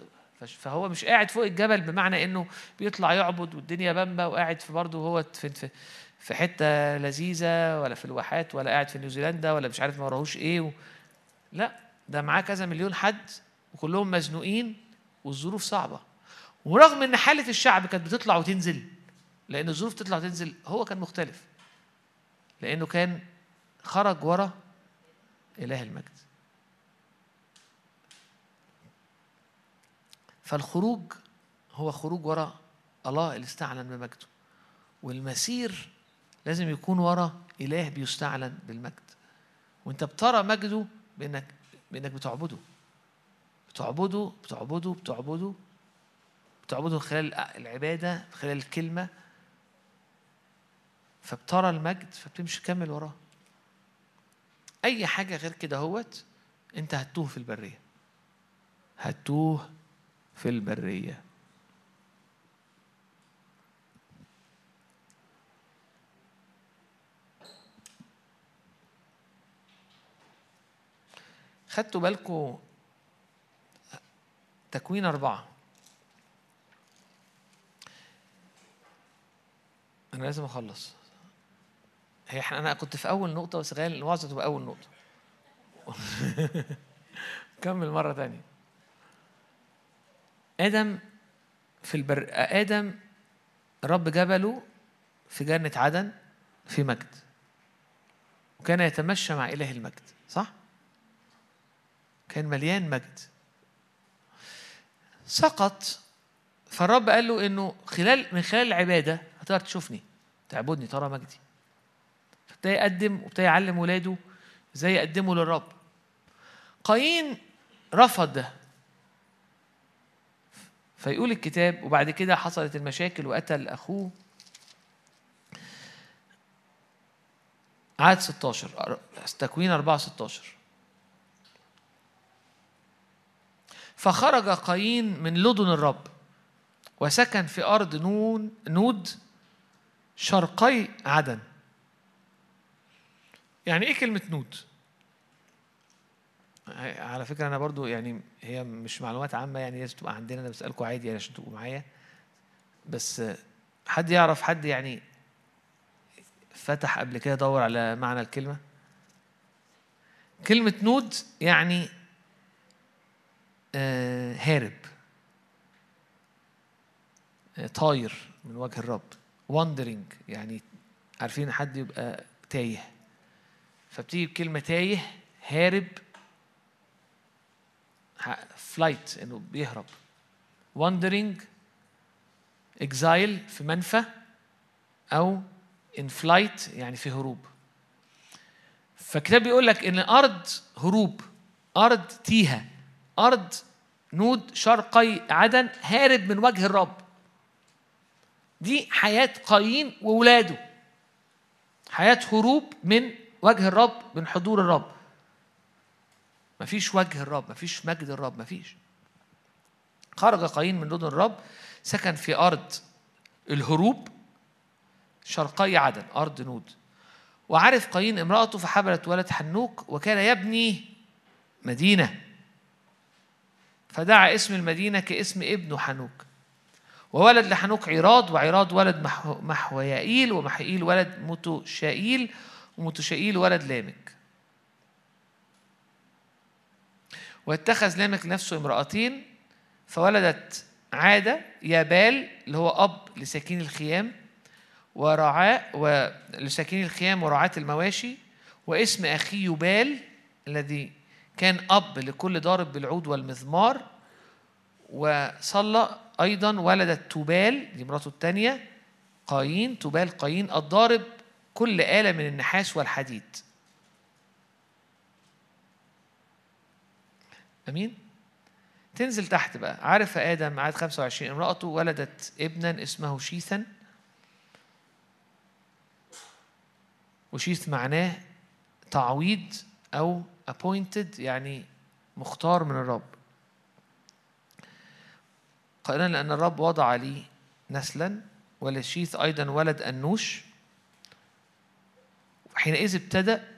فهو مش قاعد فوق الجبل بمعنى إنه بيطلع يعبد والدنيا بامبا وقاعد في برضه هو في, في في حتة لذيذة ولا في الواحات ولا قاعد في نيوزيلندا ولا مش عارف ما وراهوش إيه و... لا ده معاه كذا مليون حد وكلهم مزنوقين والظروف صعبة. ورغم إن حالة الشعب كانت بتطلع وتنزل لأن الظروف تطلع وتنزل هو كان مختلف. لأنه كان خرج ورا إله المجد. فالخروج هو خروج ورا الله اللي استعلن بمجده. والمسير لازم يكون ورا إله بيستعلن بالمجد. وأنت بترى مجده بإنك بإنك بتعبده. بتعبده بتعبده بتعبده بتعبده خلال العبادة خلال الكلمة. فبترى المجد فبتمشي تكمل وراه. أي حاجة غير كده هوت أنت هتوه في البرية. هتوه في البرية. خدتوا بالكم تكوين أربعة. أنا لازم أخلص. هي أنا كنت في أول نقطة بس غالي الوعظة تبقى أول نقطة. كمل مرة تانية. آدم في البر آدم الرب جبله في جنة عدن في مجد وكان يتمشى مع إله المجد صح؟ كان مليان مجد. سقط فالرب قال له إنه خلال من خلال العبادة هتقدر تشوفني تعبدني ترى مجدي. فابتدى يقدم وابتدى يعلم ولاده إزاي يقدموا للرب. قايين رفض ده. فيقول الكتاب وبعد كده حصلت المشاكل وقتل أخوه. عدد 16 تكوين 4 16 فخرج قايين من لدن الرب وسكن في أرض نون نود شرقي عدن. يعني إيه كلمة نود؟ على فكرة أنا برضو يعني هي مش معلومات عامة يعني لازم تبقى عندنا أنا بسألكم عادي يعني عشان تبقوا معايا. بس حد يعرف حد يعني فتح قبل كده دور على معنى الكلمة؟ كلمة نود يعني آه هارب. آه طاير من وجه الرب. wandering يعني عارفين حد يبقى تايه. فبتيجي بكلمة تايه هارب flight إنه بيهرب. wandering exile في منفى أو in flight يعني في هروب. فالكتاب بيقول لك إن أرض هروب أرض تيهة أرض نود شرقي عدن هارب من وجه الرب. دي حياة قايين وولاده. حياة هروب من وجه الرب من حضور الرب. مفيش وجه الرب مفيش مجد الرب مفيش. خرج قايين من لدن الرب سكن في أرض الهروب شرقي عدن أرض نود. وعرف قايين امرأته فحبلت ولد حنوك وكان يبني مدينة. فدعا اسم المدينة كاسم ابنه حنوك. وولد لحنوك عراض وعراض ولد محو محويائيل ومحيئيل ولد متشائيل ومتشائيل ولد لامك. واتخذ لامك لنفسه امرأتين فولدت عادة يابال اللي هو أب لساكين الخيام ورعاء ولساكني الخيام ورعاة المواشي واسم أخيه يبال الذي كان أب لكل ضارب بالعود والمزمار وصلى أيضا ولدت تبال دي مراته الثانية قايين تبال قايين الضارب كل آلة من النحاس والحديد. أمين؟ تنزل تحت بقى. عرف آدم عدد 25 امرأته ولدت ابنا اسمه شيثا. وشيث معناه تعويض أو appointed يعني مختار من الرب. قائلا لأن الرب وضع لي نسلا وللشيث أيضا ولد أنوش. حينئذ ابتدأ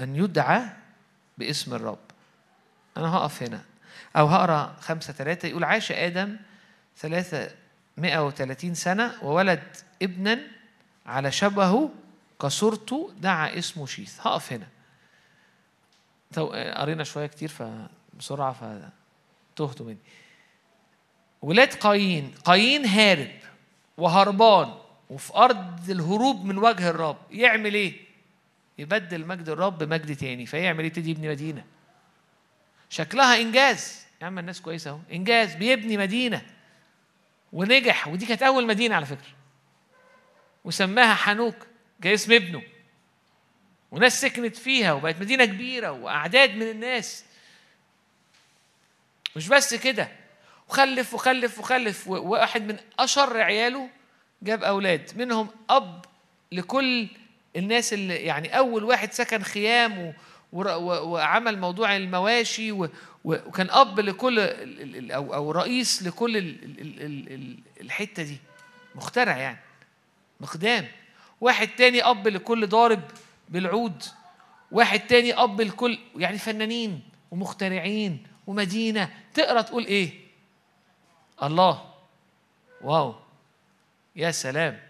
أن يدعى باسم الرب. أنا هقف هنا. أو هقرأ خمسة ثلاثة يقول عاش آدم ثلاثة مئة وثلاثين سنة وولد ابنا على شبهه كصورته دعا اسمه شيث. هقف هنا. قرينا شوية كتير فبسرعه فتهتوا مني. ولاد قايين. قايين هارب وهربان وفي أرض الهروب من وجه الرب. يعمل إيه؟ يبدل مجد الرب مجد تاني. فيعمل إيه؟ يبتدي يبني مدينة. شكلها إنجاز. يا عم الناس كويسة أهو. إنجاز بيبني مدينة. ونجح. ودي كانت أول مدينة على فكرة. وسماها حنوك جاي اسم ابنه. وناس سكنت فيها وبقت مدينة كبيرة وأعداد من الناس. مش بس كده. وخلف وخلف وخلف. وواحد من أشر عياله جاب أولاد. منهم أب لكل الناس اللي يعني أول واحد سكن خيام وعمل موضوع المواشي وكان أب لكل أو أو رئيس لكل الحتة دي. مخترع يعني. مقدام. واحد تاني أب لكل ضارب بالعود. واحد تاني أب لكل يعني فنانين ومخترعين ومدينة. تقرأ تقول إيه؟ الله. واو. يا سلام.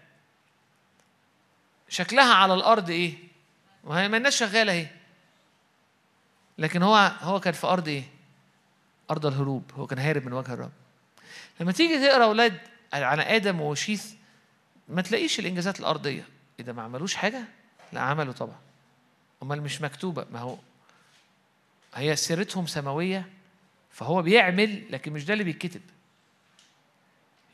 شكلها على الأرض إيه؟ وهي ما الناس شغالة إيه؟ لكن هو هو كان في أرض إيه؟ أرض الهروب. هو كان هارب من وجه الرب. لما تيجي تقرأ أولاد على آدم وشيث ما تلاقيش الإنجازات الأرضية. اذا ما عملوش حاجة؟ لا عملوا طبعا. أمال مش مكتوبة. ما هو هي سيرتهم سماوية فهو بيعمل لكن مش ده اللي بيتكتب.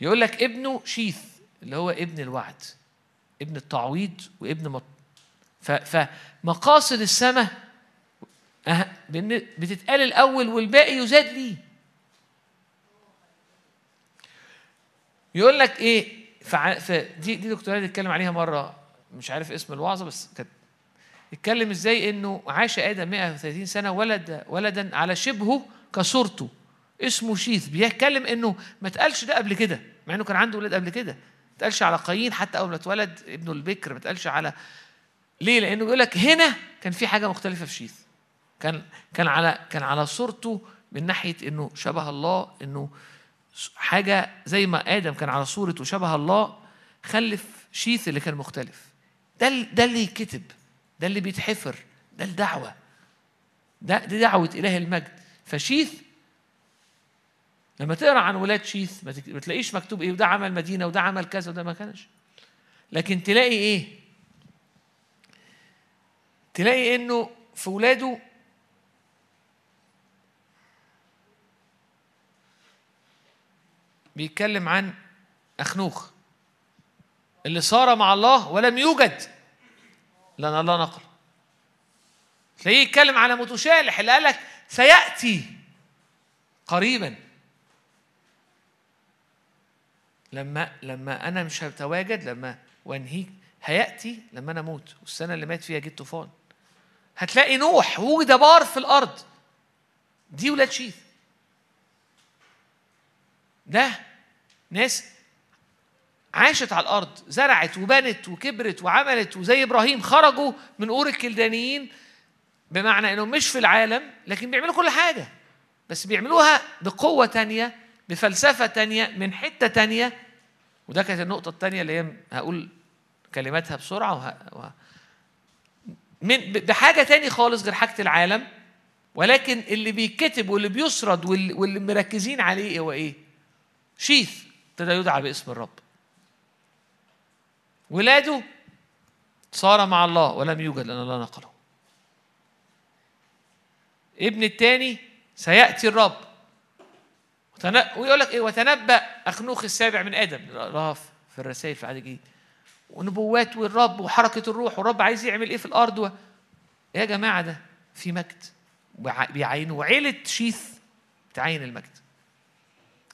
يقول لك ابنه شيث اللي هو ابن الوعد ابن التعويض وابن مط... ف... فمقاصد السماء. بتتقال الأول والباقي يزاد ليه يقول لك إيه فع... ف... دي دي دكتوراه اتكلم عليها مرة مش عارف اسم الوعظة بس كانت اتكلم إزاي إنه عاش آدم 130 سنة ولد ولدا على شبهه كصورته اسمه شيث. بيتكلم إنه ما اتقالش ده قبل كده مع إنه كان عنده ولاد قبل كده. ما اتقالش على قايين حتى أول ما اتولد ابنه البكر ما اتقالش على ليه؟ لأنه بيقول لك هنا كان في حاجة مختلفة في شيث. كان كان على كان على صورته من ناحية إنه شبه الله إنه حاجة زي ما آدم كان على صوره وشبه الله خلف شيث اللي كان مختلف. ده ده اللي يكتب ده اللي بيتحفر ده الدعوة. ده دي دعوة إله المجد. فشيث لما تقرأ عن ولاد شيث ما تلاقيش مكتوب إيه وده عمل مدينة وده عمل كذا وده ما كانش. لكن تلاقي إيه؟ تلاقي إنه في ولاده بيتكلم عن أخنوخ. اللي صار مع الله ولم يوجد. لأن الله نقل. تلاقيه يتكلم على متشالح اللي قال لك سيأتي قريبا. لما لما أنا مش هتواجد لما وأنهيك هيأتي لما أنا أموت. والسنة اللي مات فيها جه طوفان هتلاقي نوح وجد بار في الأرض. دي ولاد شيث. ده ناس عاشت على الأرض زرعت وبنت وكبرت وعملت وزي إبراهيم خرجوا من أور الكلدانيين بمعنى إنهم مش في العالم لكن بيعملوا كل حاجة بس بيعملوها بقوة تانية بفلسفة تانية من حتة تانية وده كانت النقطة التانية اللي هي هقول كلماتها بسرعة وه... وه... من بحاجة تاني خالص غير حاجة العالم ولكن اللي بيتكتب واللي بيسرد واللي, مركزين عليه هو إيه؟ شيث ابتدى يدعى باسم الرب. ولاده صار مع الله ولم يوجد لأن الله نقله. ابن الثاني سيأتي الرب. ويقول لك إيه؟ وتنبأ أخنوخ السابع من آدم. راها في الرسائل في العهد الجديد ونبوات والرب وحركة الروح. والرب عايز يعمل إيه في الأرض؟ و... يا جماعة ده في مجد. بيعينوا وعيلة شيث بتعين المجد.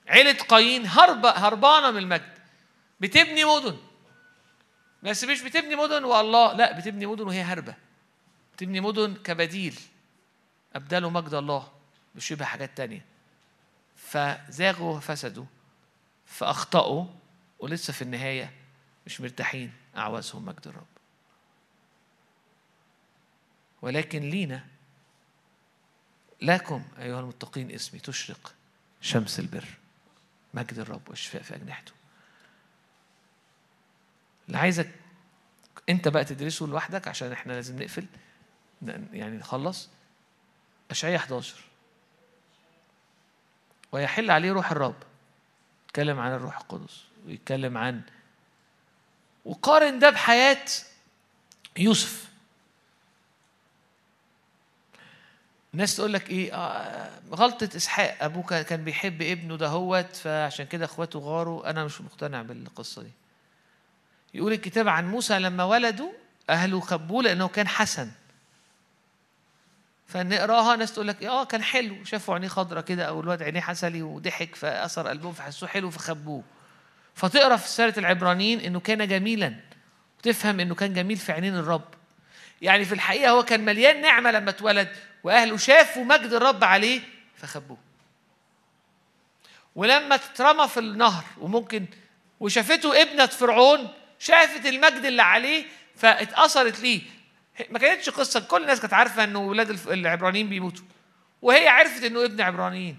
عيلة قايين هرب هربانة من المجد. بتبني مدن. بس مش بتبني مدن والله لا بتبني مدن وهي هربة. بتبني مدن كبديل. أبدلوا مجد الله بشبه حاجات تانية. فزاغوا وفسدوا. فأخطأوا ولسه في النهاية مش مرتاحين أعوازهم مجد الرب. ولكن لينا لكم أيها المتقين اسمي تشرق شمس البر. مجد الرب والشفاء في أجنحته. اللي عايزك أنت بقى تدرسه لوحدك عشان إحنا لازم نقفل يعني نخلص اشعياء 11 ويحل عليه روح الرب يتكلم عن الروح القدس ويتكلم عن وقارن ده بحياة يوسف. الناس تقول لك إيه آه غلطة إسحاق ابوه كان بيحب ابنه دهوت فعشان كده أخواته غاروا. أنا مش مقتنع بالقصة دي. يقول الكتاب عن موسى لما ولدوا أهله خبوه لأنه كان حسن. فنقراها ناس تقول لك آه كان حلو. شافوا عينيه خضرة كده أو الواد عينيه حسلي وضحك فأثر قلبهم فحسوه حلو فخبوه. فتقرأ في سيرة العبرانيين إنه كان جميلا. وتفهم إنه كان جميل في عينين الرب. يعني في الحقيقة هو كان مليان نعمة لما اتولد. وأهله شافوا مجد الرب عليه فخبوه. ولما اترمى في النهر وممكن وشافته ابنة فرعون شافت المجد اللي عليه فاتأثرت ليه. ما كانتش قصة كل الناس كانت عارفة إنه ولاد العبرانيين بيموتوا. وهي عرفت إنه ابن عبرانيين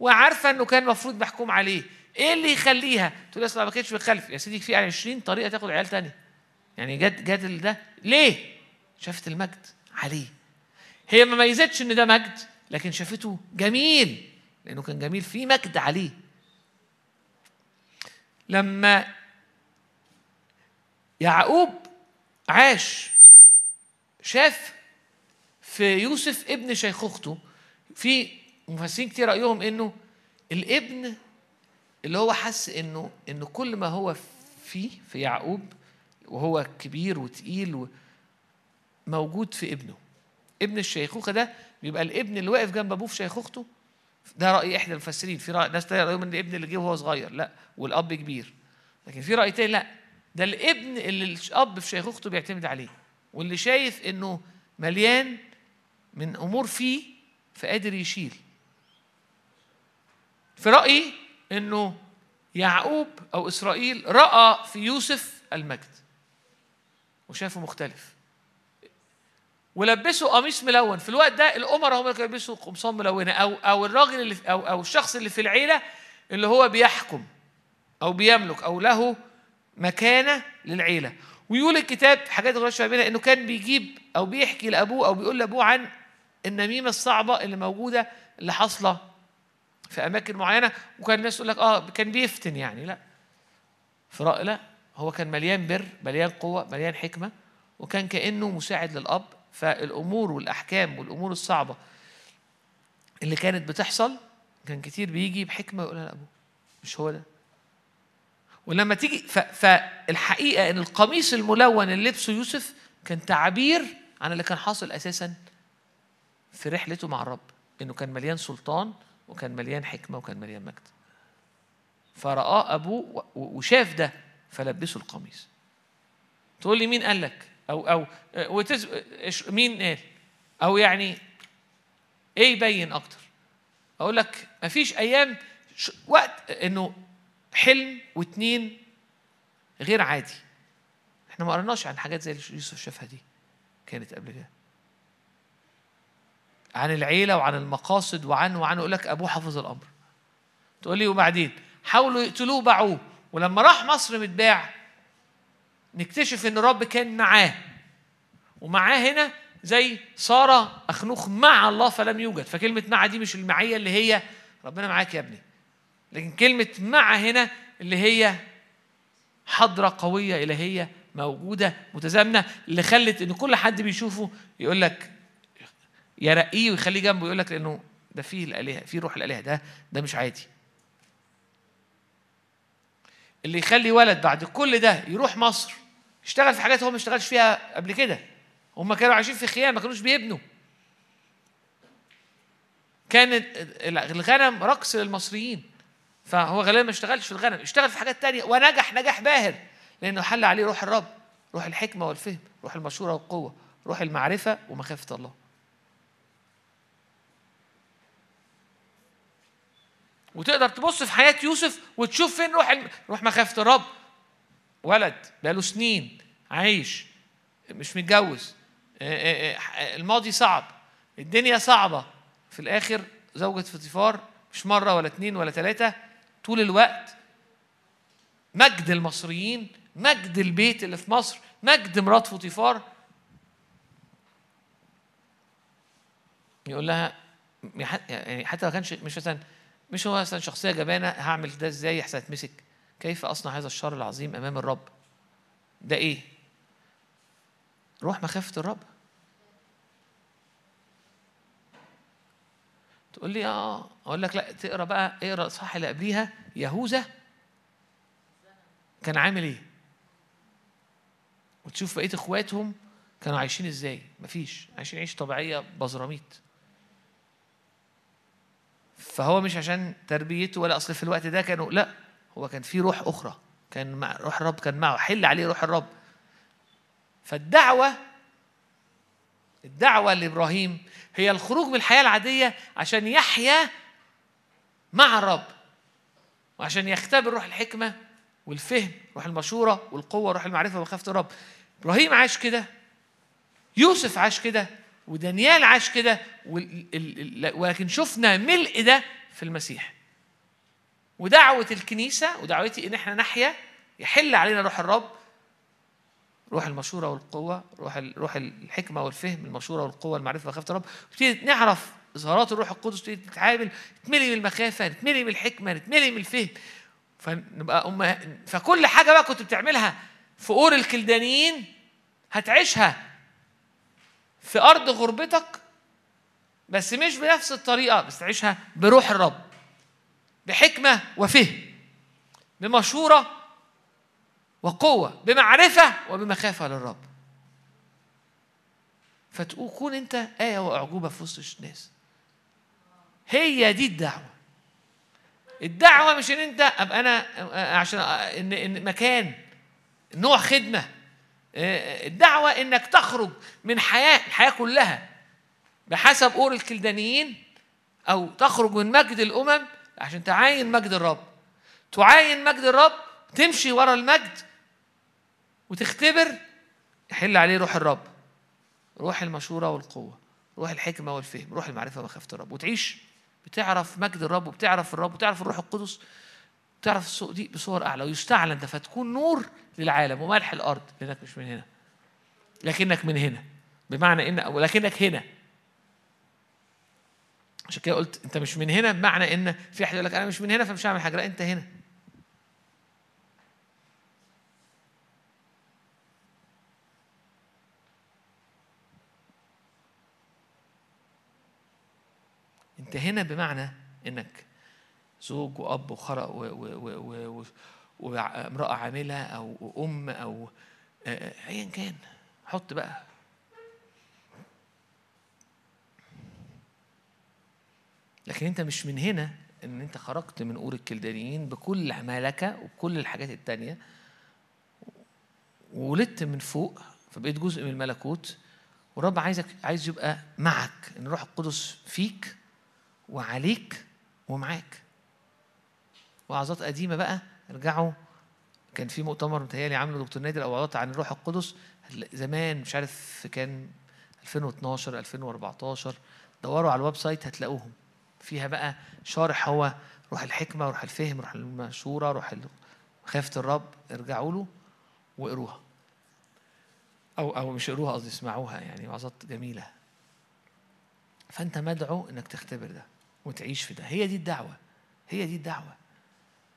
وعارفة إنه كان المفروض محكوم عليه. إيه اللي يخليها؟ تقول أصل ما كانتش بتخلف يا سيدي في 20 طريقة تاخد عيال تانية. يعني جت جت ده ليه؟ شافت المجد عليه. هي ما ميزتش إن ده مجد لكن شافته جميل لأنه كان جميل في مجد عليه. لما يعقوب عاش شاف في يوسف ابن شيخوخته في مفسرين كتير رأيهم إنه الابن اللي هو حس إنه إنه كل ما هو فيه في يعقوب وهو كبير وتقيل موجود في ابنه. ابن الشيخوخه ده بيبقى الابن اللي واقف جنب أبوه في شيخوخته ده رأي إحدى المفسرين في رأي ناس رأيهم إن الابن اللي جه وهو صغير. لا والأب كبير. لكن في رأي تاني لا. ده الابن اللي الأب في شيخوخته بيعتمد عليه. واللي شايف إنه مليان من أمور فيه فقادر يشيل. في رايي إنه يعقوب أو إسرائيل رأى في يوسف المجد. وشافه مختلف. ولبسه قميص ملون. في الوقت ده الامراء هم اللي كانوا بيلبسوا قمصان ملونة أو أو الراجل اللي أو أو الشخص اللي في العيلة اللي هو بيحكم أو بيملك أو له مكانة للعيلة. ويقول الكتاب حاجات غير فاهمينها إنه كان بيجيب أو بيحكي لأبوه أو بيقول لأبوه عن النميمة الصعبة اللي موجودة اللي حاصلة في أماكن معينة. وكان الناس تقول لك آه كان بيفتن يعني. لا. في رأي لا. هو كان مليان بر مليان قوة مليان حكمة. وكان كأنه مساعد للأب فالأمور والأحكام والأمور الصعبة اللي كانت بتحصل كان كتير بيجي بحكمة يقولها لابوه مش هو ده. ولما تيجي فالحقيقة إن القميص الملون اللي لبسه يوسف كان تعبير عن اللي كان حاصل أساسا في رحلته مع الرب إنه كان مليان سلطان وكان مليان حكمة وكان مليان مجد. فرآه أبوه وشاف ده فلبسه القميص. تقول لي مين قال لك؟ أو أو وتز... مين قال؟ أو يعني إيه يبين أكتر؟ أقول لك مفيش أيام وقت إنه حلم واتنين غير عادي. إحنا ما قرناش عن حاجات زي اللي يوسف شافها دي كانت قبل كده. عن العيلة وعن المقاصد وعن وعن يقول لك أبوه حفظ الأمر. تقول لي وبعدين؟ حاولوا يقتلوه باعوه. ولما راح مصر متباع نكتشف إن الرب كان معاه. ومعاه هنا زي سارة أخنوخ مع الله فلم يوجد. فكلمة مع دي مش المعية اللي هي ربنا معاك يا ابني. لكن كلمة مع هنا اللي هي حضرة قوية إلهية موجودة متزامنة اللي خلت إن كل حد بيشوفه يقول لك يرقيه ويخليه جنبه يقول لك لأنه ده فيه الآلهة فيه روح الآلهة. ده ده مش عادي. اللي يخلي ولد بعد كل ده يروح مصر يشتغل في حاجات هو ما اشتغلش فيها قبل كده. هم كانوا عايشين في خيام ما كانوش بيبنوا. كانت الغنم رقص للمصريين. فهو غالبا ما اشتغلش في الغنم اشتغل في حاجات تانية. ونجح نجاح باهر. لأنه حل عليه روح الرب روح الحكمة والفهم روح المشورة والقوة روح المعرفة ومخافة الله. وتقدر تبص في حياة يوسف وتشوف فين روح. روح مخافة الرب. ولد بقاله سنين عايش مش متجوز. الماضي صعب. الدنيا صعبة. في الآخر زوجة فطيفار مش مرة ولا اتنين ولا تلاتة طول الوقت مجد المصريين مجد البيت اللي في مصر مجد مرات فطيفار يقول لها يعني حتى ما كانش مش مثلا مش هو مثلا شخصية جبانة هعمل ده إزاي؟ احسن اتمسك كيف أصنع هذا الشر العظيم أمام الرب؟ ده إيه؟ روح مخافة الرب. تقول لي آه أقول لك لا تقرأ بقى اقرأ صح اللي قبليها يهوذا. كان عامل إيه؟ وتشوف بقية إخواتهم كانوا عايشين إزاي؟ مفيش. عايشين عيش طبيعية بزراميط فهو مش عشان تربيته ولا أصل في الوقت ده كانوا لا. هو كان في روح أخرى كان مع روح الرب كان معه حل عليه روح الرب. فالدعوة الدعوة لإبراهيم هي الخروج من الحياة العادية عشان يحيا مع الرب وعشان يختبر روح الحكمة والفهم روح المشورة والقوة روح المعرفة ومخافة الرب. إبراهيم عاش كده يوسف عاش كده ودانيال عاش كده ولكن شفنا ملء ده في المسيح. ودعوة الكنيسة ودعوتي إن إحنا نحيا يحل علينا روح الرب روح المشورة والقوة روح روح الحكمة والفهم المشورة والقوة المعرفة وخافة الرب. نبتدي نعرف إظهارات الروح القدس تبتدي تتعامل نتملي من المخافة نتملي من الحكمة نتملي من الفهم. فنبقى أم فكل حاجة بقى كنت بتعملها في أور الكلدانيين هتعيشها في أرض غربتك بس مش بنفس الطريقة بس تعيشها بروح الرب. بحكمة وفهم بمشورة وقوة بمعرفة وبمخافة للرب. فتكون أنت آية وأعجوبة في وسط الناس. هي دي الدعوة. الدعوة مش إن أنت أبقى أنا عشان إن إن مكان نوع خدمة. الدعوة إنك تخرج من حياة الحياة كلها بحسب قول الكلدانيين أو تخرج من مجد الأمم عشان تعاين مجد الرب. تعاين مجد الرب تمشي ورا المجد وتختبر يحل عليه روح الرب. روح المشورة والقوة روح الحكمة والفهم روح المعرفة ومخافة الرب. وتعيش بتعرف مجد الرب وبتعرف الرب وبتعرف الروح القدس بتعرف السوق دي بصور أعلى ويستعلن ده فتكون نور للعالم وملح الأرض لأنك مش من هنا. لكنك من هنا. بمعنى إن ولكنك هنا. عشان كده قلت انت مش من هنا بمعنى ان في واحد يقول لك أنا مش من هنا فمش هعمل حاجة. لا انت هنا. انت هنا بمعنى انك زوج وأب وخرق وامراه عاملة أو أم أو ايا كان. حط بقى لكن انت مش من هنا ان انت خرجت من اور الكلدانيين بكل ما لك وبكل الحاجات التانية. وولدت من فوق فبقيت جزء من الملكوت. والرب عايزك عايز يبقى معك إن الروح القدس فيك وعليك ومعاك. وعظات قديمة بقى ارجعوا. كان في مؤتمر متهيألي عامله دكتور نادر أو عظات عن الروح القدس. زمان مش عارف كان 2012 2014 دوروا على ال website هتلاقوهم. فيها بقى شارح هو روح الحكمة روح الفهم روح المشورة روح مخافة الرب ارجعوا له واقروها. أو أو مش اقروها قصدي اسمعوها يعني وعظات جميلة. فأنت مدعو إنك تختبر ده وتعيش في ده. هي دي الدعوة. هي دي الدعوة.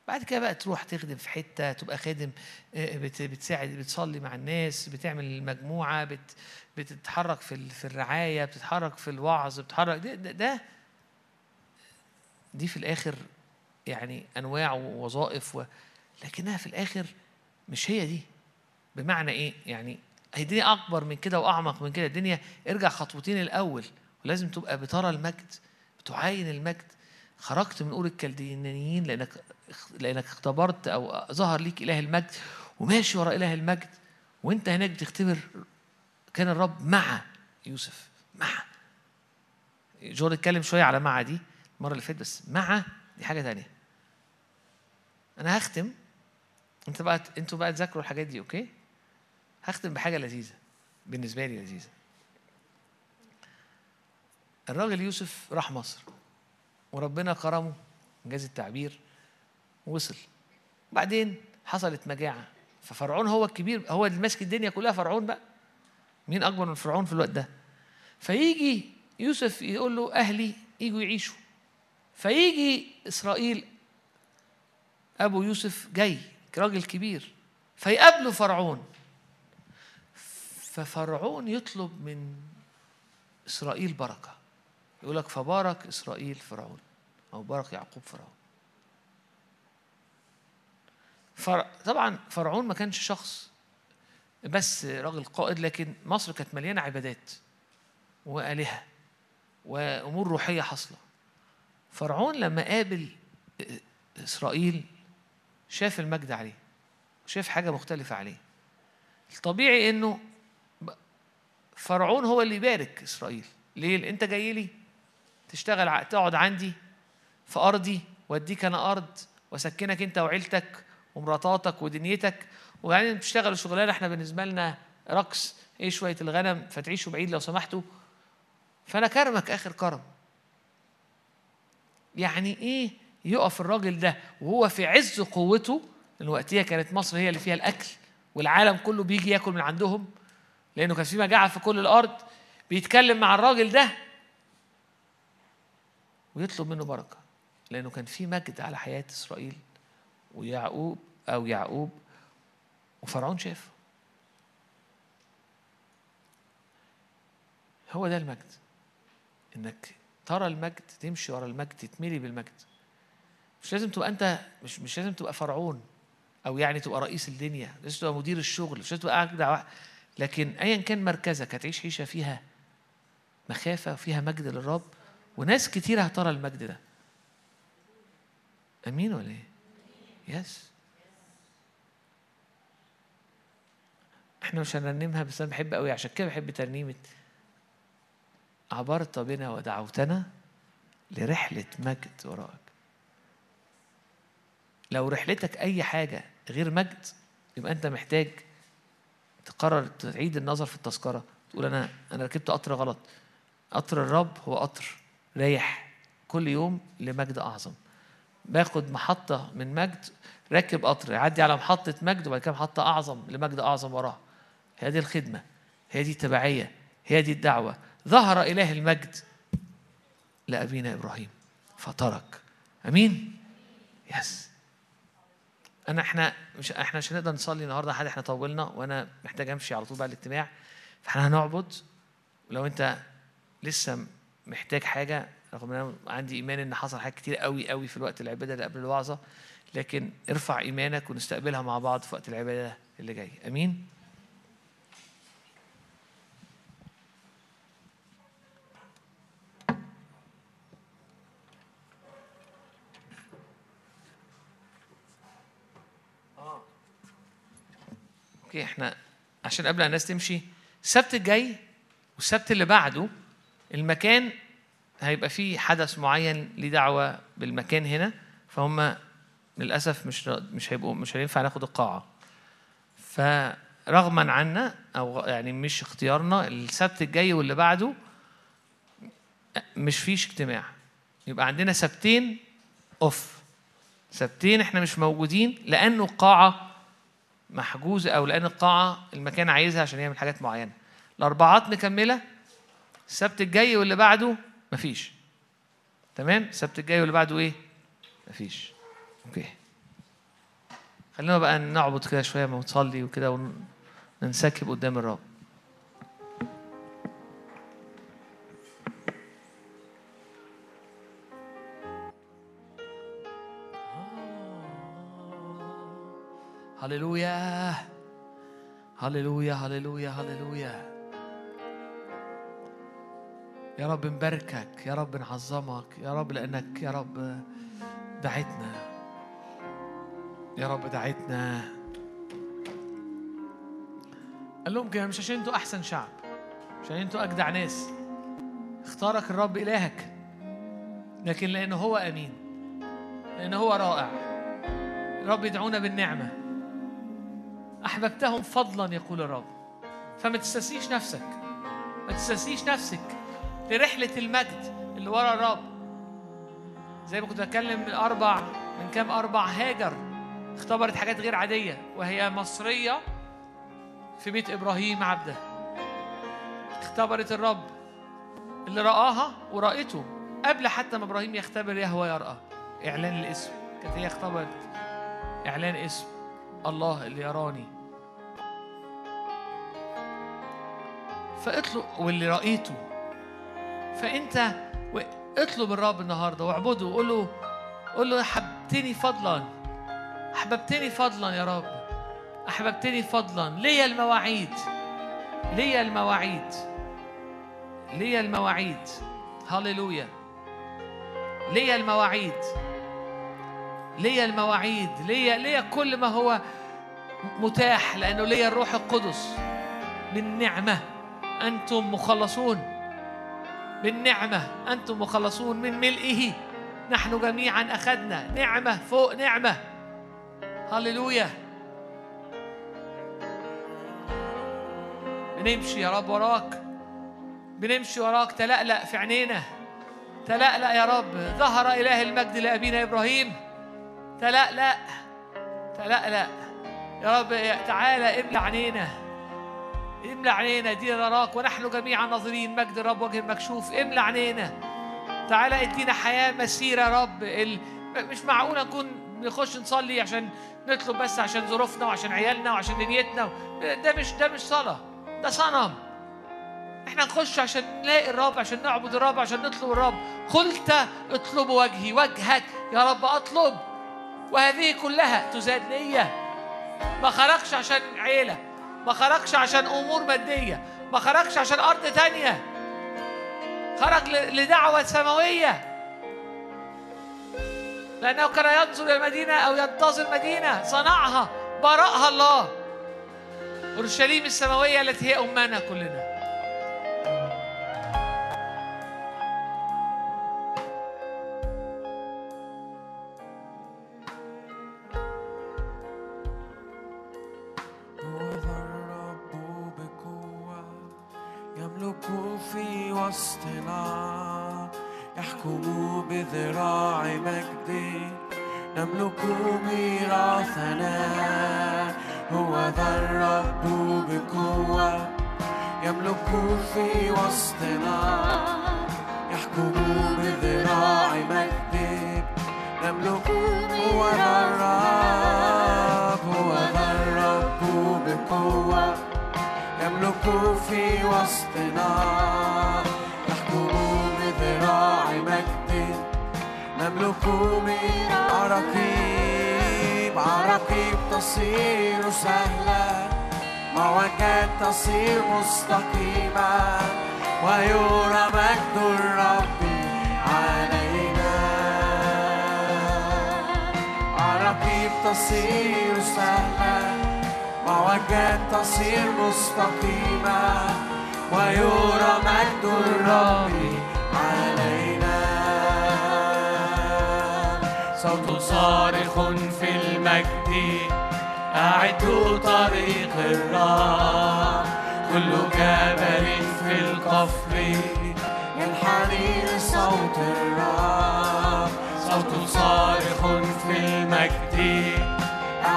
بعد كده بقى تروح تخدم في حتة تبقى خادم بتساعد بتصلي مع الناس بتعمل مجموعة بت بتتحرك في في الرعاية بتتحرك في الوعظ بتتحرك ده, ده, ده دي في الآخر يعني أنواع ووظائف و... لكنها في الآخر مش هي دي. بمعنى إيه؟ يعني هي الدنيا أكبر من كده وأعمق من كده. الدنيا ارجع خطوتين الأول. ولازم تبقى بترى المجد بتعاين المجد. خرجت من أور الكلدانيين لأنك لأنك اختبرت أو ظهر ليك إله المجد وماشي ورا إله المجد. وأنت هناك بتختبر كان الرب مع يوسف مع. جون اتكلم شوية على مع دي. المرة اللي فاتت بس. مع دي حاجة تانية. أنا هختم. أنت بقى أنتوا بقى تذاكروا الحاجات دي okay؟ هختم بحاجة لذيذة. بالنسبة لي لذيذة. الراجل يوسف راح مصر. وربنا كرمه. انجاز التعبير. وصل. بعدين حصلت مجاعة. ففرعون هو الكبير. هو اللي ماسك الدنيا كلها فرعون بقى. مين أكبر من فرعون في الوقت ده؟ فيجي يوسف يقول له أهلي يجوا يعيشوا. فيجي إسرائيل أبو يوسف جاي راجل كبير فيقابله فرعون. ففرعون يطلب من إسرائيل بركة. يقول لك فبارك إسرائيل فرعون أو بارك يعقوب فرعون. فر... طبعا فرعون ما كانش شخص بس راجل قائد لكن مصر كانت مليانة عبادات وآلهة وأمور روحية حاصلة. فرعون لما قابل إسرائيل شاف المجد عليه شاف حاجة مختلفة عليه. الطبيعي إنه فرعون هو اللي يبارك إسرائيل. ليه؟ أنت جاي لي تشتغل تقعد عندي في أرضي وأديك أنا أرض وأسكنك أنت وعيلتك ومراتاتك ودنيتك. وبعدين بتشتغلوا شغلانة إحنا بالنسبة لنا رقص إيه شوية الغنم فتعيشوا بعيد لو سمحتوا. فأنا كرمك آخر كرم. يعني إيه يقف الراجل ده وهو في عز قوته؟ لأن وقتها كانت مصر هي اللي فيها الأكل والعالم كله بيجي ياكل من عندهم. لأنه كان في مجاعة في كل الأرض بيتكلم مع الراجل ده ويطلب منه بركة. لأنه كان في مجد على حياة إسرائيل ويعقوب أو يعقوب وفرعون شافه. هو ده المجد إنك ترى المجد تمشي ورا المجد تتملي بالمجد. مش لازم تبقى أنت مش مش لازم تبقى فرعون أو يعني تبقى رئيس الدنيا لازم تبقى مدير الشغل مش لازم تبقى اجدع واحد لكن ايا كان مركزك هتعيش عيشة فيها مخافة وفيها مجد للرب وناس كتير هترى المجد ده. آمين ولا إيه؟ يس إحنا مش هنرنمها بس أنا بحب قوي عشان كده بحب ترنيمة عبرت بنا ودعوتنا لرحلة مجد وراك. لو رحلتك أي حاجة غير مجد يبقى أنت محتاج تقرر تعيد النظر في التذكرة. تقول أنا أنا ركبت قطر غلط. قطر الرب هو قطر رايح كل يوم لمجد أعظم. باخد محطة من مجد راكب قطر يعدي على محطة مجد وبعد كده محطة أعظم لمجد أعظم وراها هي دي الخدمة هي دي التبعيه هي دي الدعوة. ظهر إله المجد لأبينا إبراهيم فترك آمين؟ يس أنا إحنا مش إحنا مش هنقدر نصلي النهارده حد إحنا طولنا وأنا محتاج أمشي على طول بعد الاجتماع. فإحنا هنعبد. ولو أنت لسه محتاج حاجة رغم إن أنا عندي إيمان إن حصل حاجات كتير قوي قوي في الوقت العبادة اللي قبل الوعظة لكن ارفع إيمانك ونستقبلها مع بعض في وقت العبادة اللي جاي. آمين؟ أوكي إحنا عشان قبل الناس تمشي السبت الجاي والسبت اللي بعده المكان هيبقى فيه حدث معين ليه دعوة بالمكان هنا فهم للأسف مش مش هيبقوا مش هينفع ناخد القاعة. فرغما عنا أو يعني مش اختيارنا السبت الجاي واللي بعده مش فيش اجتماع. يبقى عندنا سبتين اوف سبتين إحنا مش موجودين لأنه القاعة محجوزه أو لأن القاعة المكان عايزها عشان يعمل حاجات معينة. الأربعات مكملة السبت الجاي واللي بعده مفيش. تمام؟ السبت الجاي واللي بعده إيه؟ مفيش. أوكي. خلينا بقى نعبد كده شوية ما نصلي وكده وننسكب قدام الرب. هللويا هللويا هللويا هللويا يا رب نباركك يا رب نعظمك يا رب لأنك يا رب دعيتنا. يا رب دعيتنا. قال لهم كده مش عشان أنتوا أحسن شعب عشان أنتوا أجدع ناس. اختارك الرب إلهك لكن لأنه هو أمين لأنه هو رائع. الرب يدعونا بالنعمة. أحببتهم فضلا يقول الرب. فما تستسيش نفسك. ما تستسيش نفسك لرحلة المجد اللي ورا الرب. زي ما كنت بتكلم من أربع من كام أربع هاجر اختبرت حاجات غير عادية وهي مصرية في بيت إبراهيم عبده. اختبرت الرب اللي رآها ورأته قبل حتى ما إبراهيم يختبر يهوى يرأى. إعلان الاسم. كانت هي اختبرت. إعلان اسم. الله اللي يراني. فاطلب واللي رأيته. فأنت اطلب الرب النهارده واعبده وقول له قول له أحببتني فضلا. أحببتني فضلا يا رب. أحببتني فضلا. ليا المواعيد. ليا المواعيد. ليا المواعيد. هللويا. ليا المواعيد. ليا المواعيد ليا ليا كل ما هو متاح لأنه ليا الروح القدس. بالنعمة أنتم مخلصون. بالنعمة أنتم مخلصون من ملئه. نحن جميعا أخذنا. نعمة فوق نعمة. هللويا. بنمشي يا رب وراك. بنمشي وراك. تلألأ في عينينا. تلألأ يا رب. ظهر إله المجد لأبينا إبراهيم. تلألأ تلألأ يا رب تعالى املى عينينا. املى عينينا دي نراك ونحن جميعا ناظرين. مجد الرب وجه مكشوف املى عينينا. تعالى ادينا حياة مسيرة يا رب. ال... مش معقول نكون نخش نصلي عشان نطلب بس عشان ظروفنا وعشان عيالنا وعشان دنيتنا. ده مش ده مش صلاة. ده صنم. إحنا نخش عشان نلاقي الرب عشان نعبد الرب عشان نطلب الرب. قلت اطلبوا وجهي وجهك يا رب أطلب. وهذه كلها تزاد ليا ما خرجش عشان عيلة ما خرجش عشان أمور مادية ما خرجش عشان أرض تانية. خرج لدعوة سماوية. لأنه كان ينظر إلى المدينة أو ينتظر مدينه صنعها برأها الله. أورشليم السماوية التي هي امنا كلنا. في وسطنا يحكم بذراع مجد نملك ميراثنا هو ذا الرب بقوة. يملك في وسطنا يحكم بذراع مجد نملك هو ذا الرب هو ذا الرب بقوة. يملك في وسطنا. يحكم بذراع مجد. نملك من عراقيب. عراقيب تصير سهلة. معوجات تصير مستقيمة. ويرى مجد الرب علينا. عراقيب تصير سهلة. معوجات تصير مستقيمة ويرى مجد الرب علينا. صوت صارخ في المجد أعدوا طريق الرب. كل جبل في القفر ينحني لصوت الرب. صوت صارخ في المجد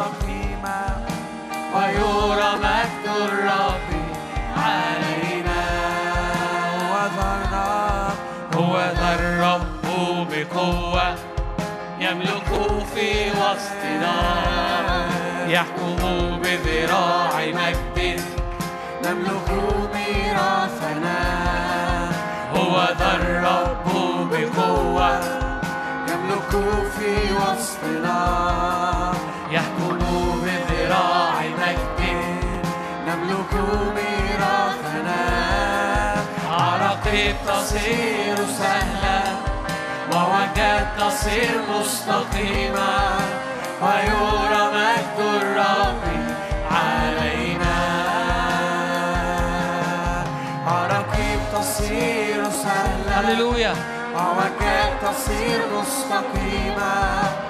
مستقيمة ويرى مجد الرب علينا. هو ذا الرب هو ذا الرب بقوة يملك في وسطنا. يحكم بذراع مجد نملك ميراثنا. هو ذا الرب بقوة يملك في وسطنا. يحكم بذراع مجد. نملك ميراثنا. عراقيب تصير سهلة ووجات تصير مستقيمة ويرى مجد الرب علينا. عراقيب تصير سهلة هللويا. ووجات تصير مستقيمة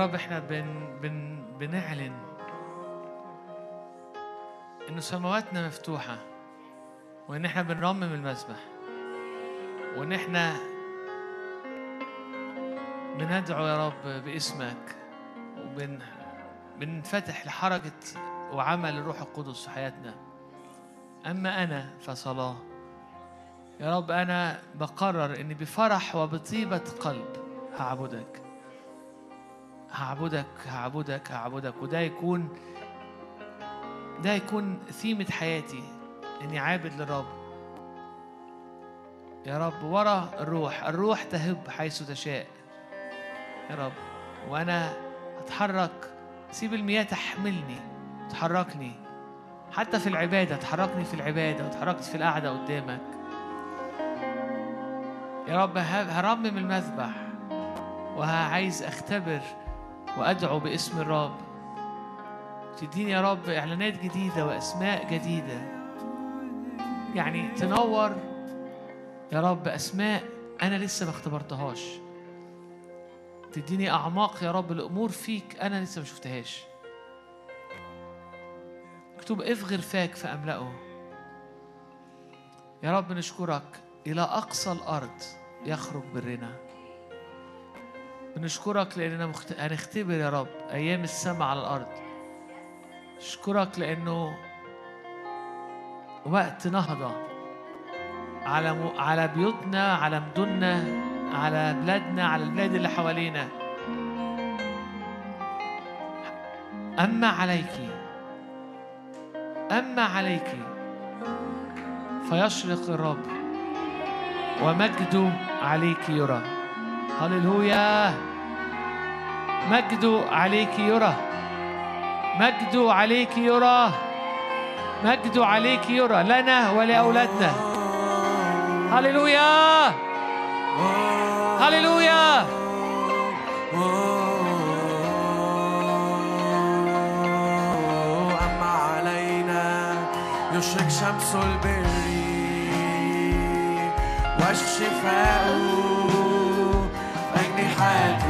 رب إحنا بن بن بنعلن ان سماواتنا مفتوحة وإن إحنا بنرمم المسبح وإن إحنا بندعو يا رب باسمك وبن بنفتح لحركة وعمل الروح القدس في حياتنا. أما أنا فصلاة. يا رب أنا بقرر إني بفرح وبطيبة قلب هعبدك. هعبدك هعبدك هعبدك. وده يكون ده يكون ثيمة حياتي إني عابد للرب. يا رب ورا الروح الروح تهب حيث تشاء. يا رب وأنا هتحرك سيب المياه تحملني تحركني. حتى في العبادة تحركني في العبادة وتحركت في القعدة قدامك. يا رب هرمم المذبح وعايز أختبر وأدعو باسم الرب. تديني يا رب إعلانات جديدة وأسماء جديدة. يعني تنور. يا رب أسماء أنا لسه ما اختبرتهاش. تديني أعماق يا رب الأمور فيك أنا لسه ما شفتهاش. مكتوب افغر فاك فأملأه. يا رب نشكرك إلى أقصى الأرض يخرج برنا. بنشكرك لأننا مخت... هنختبر يا رب أيام السماء على الأرض. اشكرك لأنه وقت نهضة على م... على بيوتنا على مدننا على بلادنا على البلاد اللي حوالينا. أما عليك أما عليك فيشرق الرب ومجده عليك يرى. هللويا. مجده عليك يرى. مجده عليك يرى. مجده عليك يرى. لنا ولأولادنا. هللويا. هللويا. أما علينا يشرق شمس البر والشفاء. behind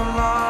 مدينة الله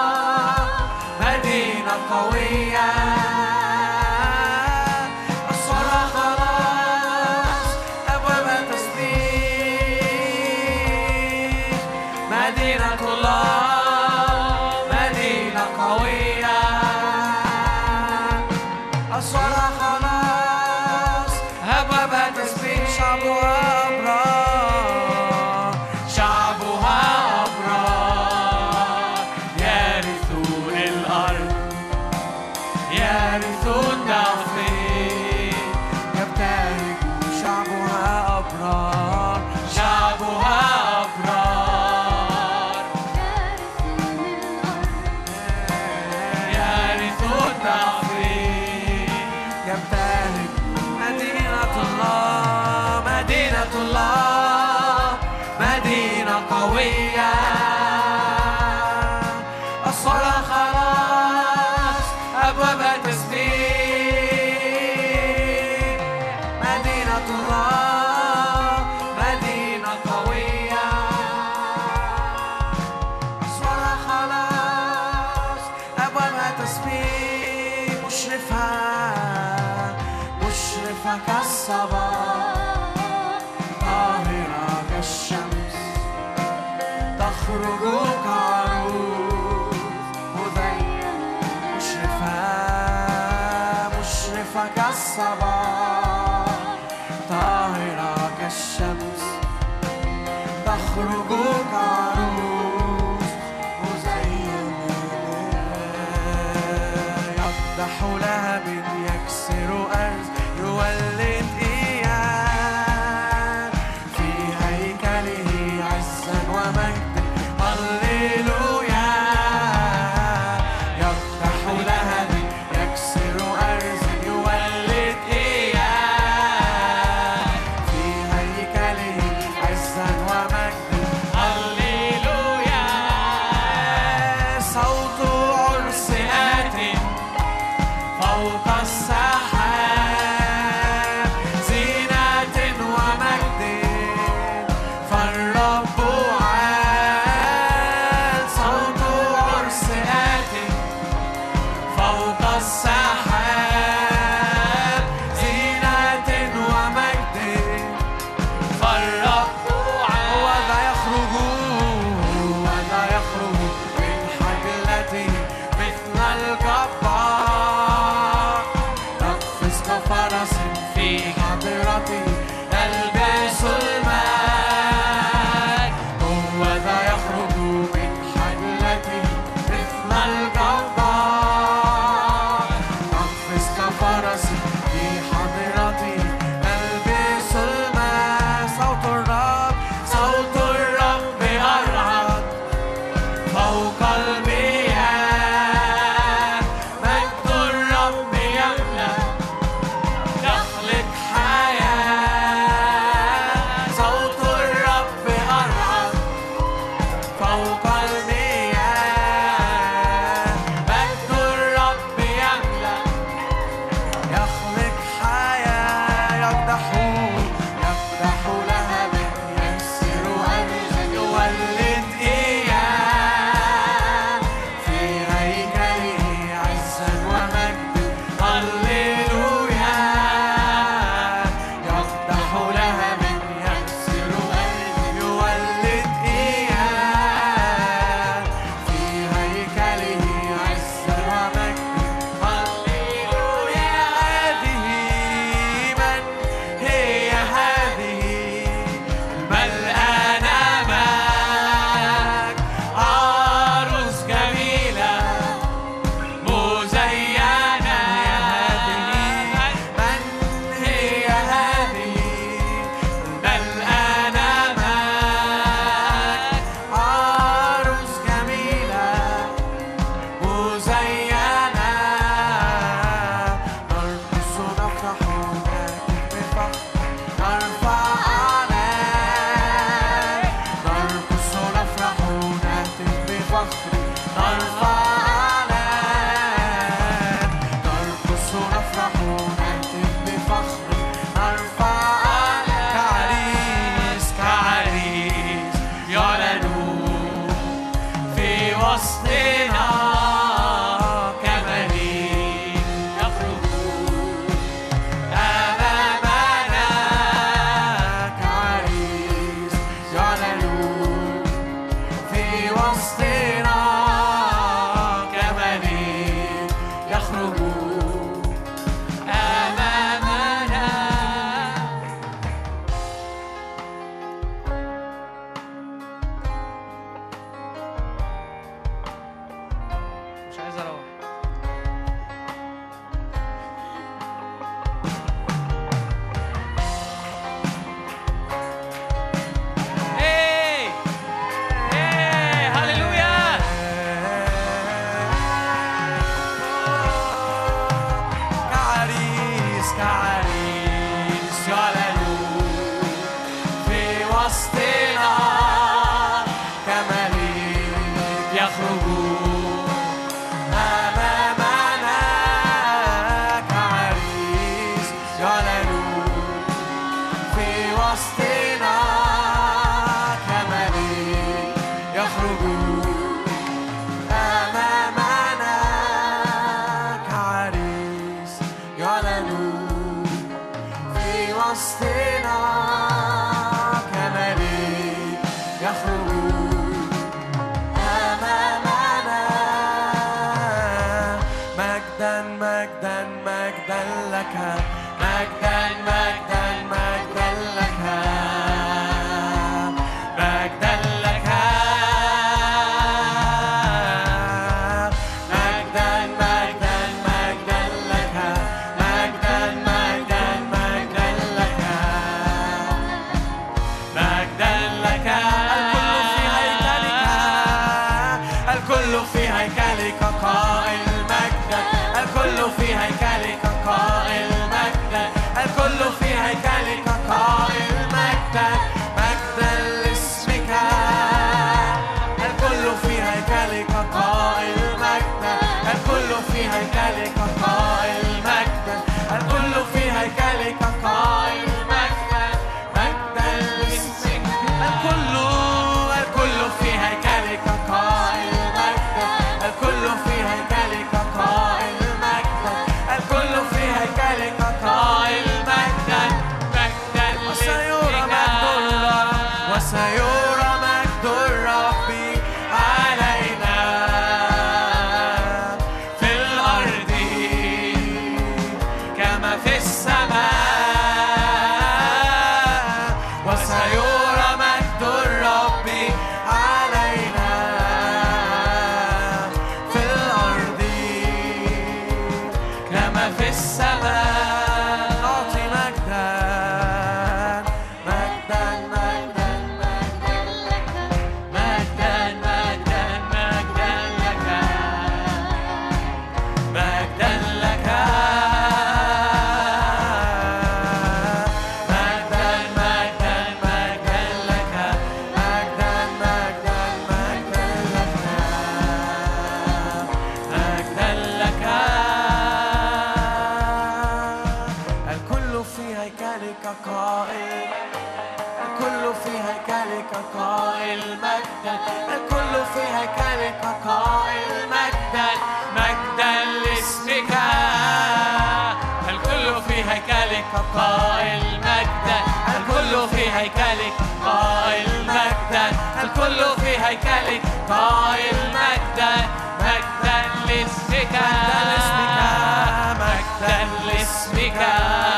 مدينة قوية يكسر أرز يولد قائل مجدا الكل في هيكلك. قائل الكل في هيكلك. قائل لاسمك. لاسمك.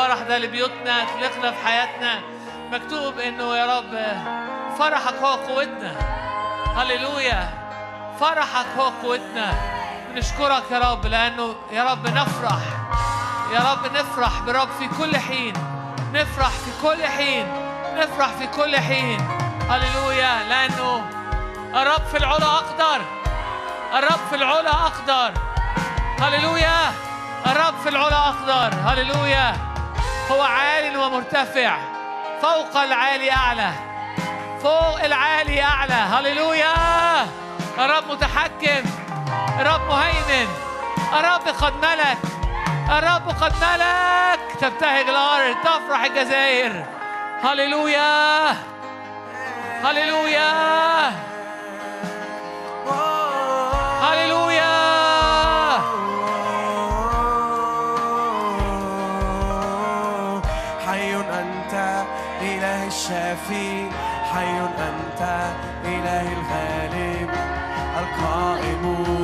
الفرح ده لبيوتنا اطلقنا في حياتنا. مكتوب إنه يا رب فرحك هو قوتنا. هللويا. فرحك هو قوتنا. بنشكرك يا رب لأنه يا رب نفرح. يا رب نفرح برب في كل حين. نفرح في كل حين. نفرح في كل حين. هللويا. لأنه الرب في العلا أقدر. الرب في العلا أقدر. هللويا. الرب في العلا أقدر. هللويا. هو عال ومرتفع. فوق العالي أعلى. فوق العالي أعلى. هللويا. الرب متحكم. الرب مهيمن. الرب قد ملك. الرب قد ملك. تبتهج الأرض تفرح الجزائر. هللويا. هللويا. إله الغالب القائم.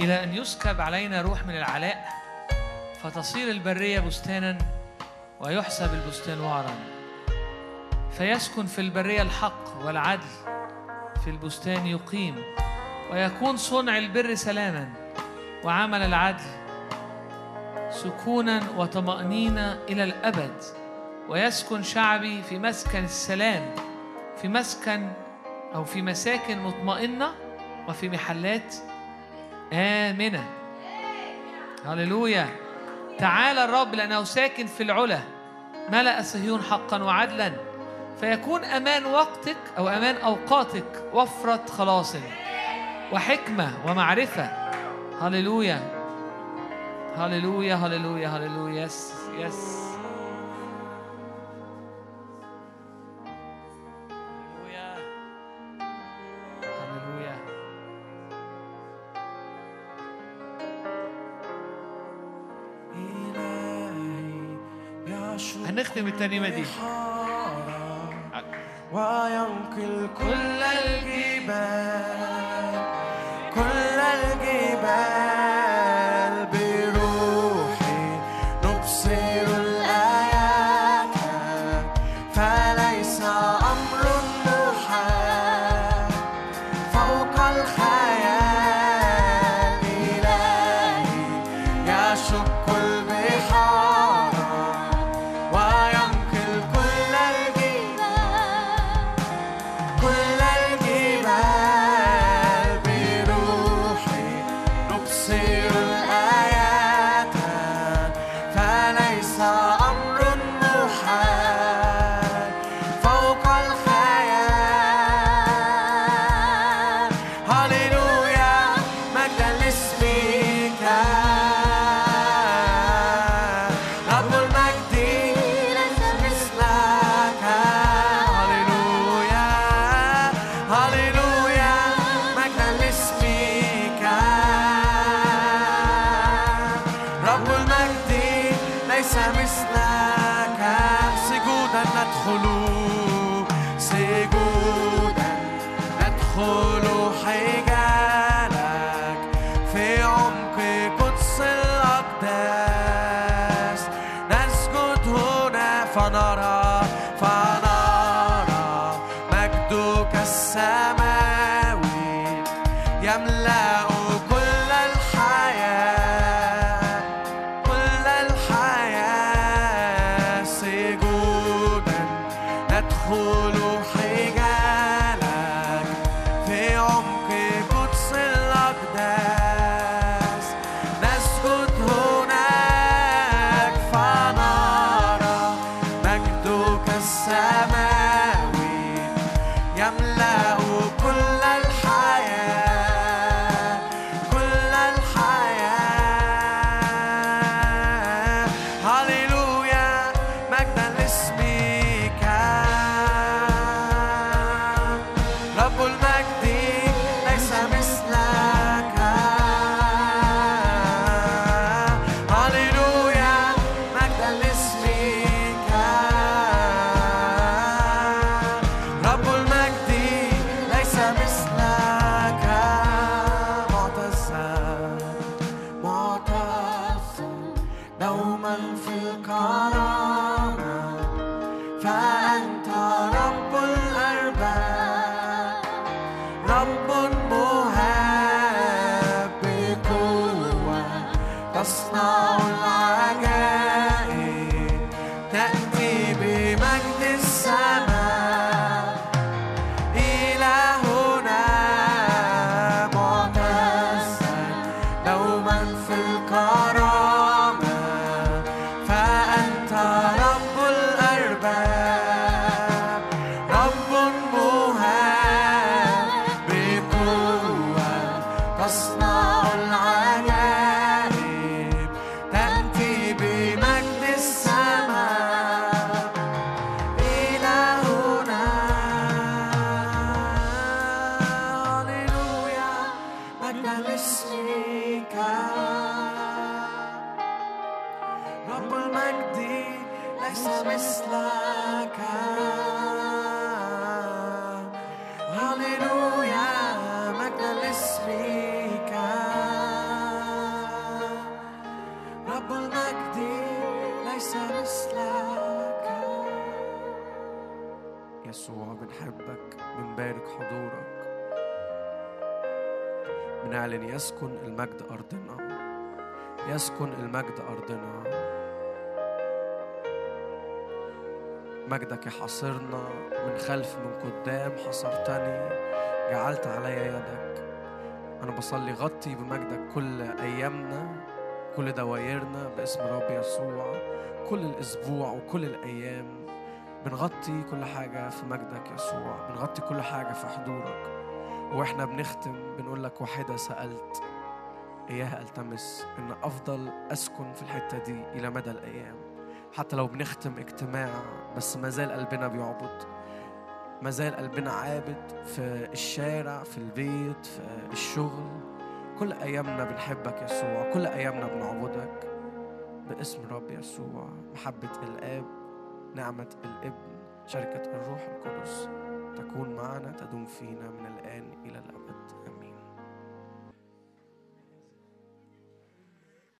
إلى أن يسكب علينا روح من العلاء فتصير البرية بستانا ويحسب البستان وعرا فيسكن في البرية الحق والعدل في البستان يقيم. ويكون صنع البر سلاما وعمل العدل سكونا وطمأنينة إلى الأبد. ويسكن شعبي في مسكن السلام في مسكن أو في مساكن مطمئنة وفي محلات آمنة هللويا. تعالى الرب لأنه ساكن في العلا. ملأ صهيون حقا وعدلا. فيكون أمان وقتك أو أمان أوقاتك وفرة خلاص وحكمة ومعرفة. هللويا. هللويا هللويا هللويا. يس يس هنختم الترنيمة دي وينقل كل الجبال. مجدك يحاصرنا من خلف من قدام حصرتني جعلت علي يدك. أنا بصلي غطي بمجدك كل أيامنا كل دوايرنا باسم رب يسوع كل الأسبوع وكل الأيام. بنغطي كل حاجة في مجدك يسوع بنغطي كل حاجة في حضورك. وإحنا بنختم بنقول لك واحدة سألت إياها ألتمس إن أفضل أسكن في الحتة دي إلى مدى الأيام. حتى لو بنختم اجتماع بس ما زال قلبنا بيعبد. ما زال قلبنا عابد في الشارع في البيت في الشغل. كل أيامنا بنحبك يسوع كل أيامنا بنعبدك باسم رب يسوع. محبة الآب نعمة الابن شركة الروح القدس تكون معنا تدوم فينا من الأبد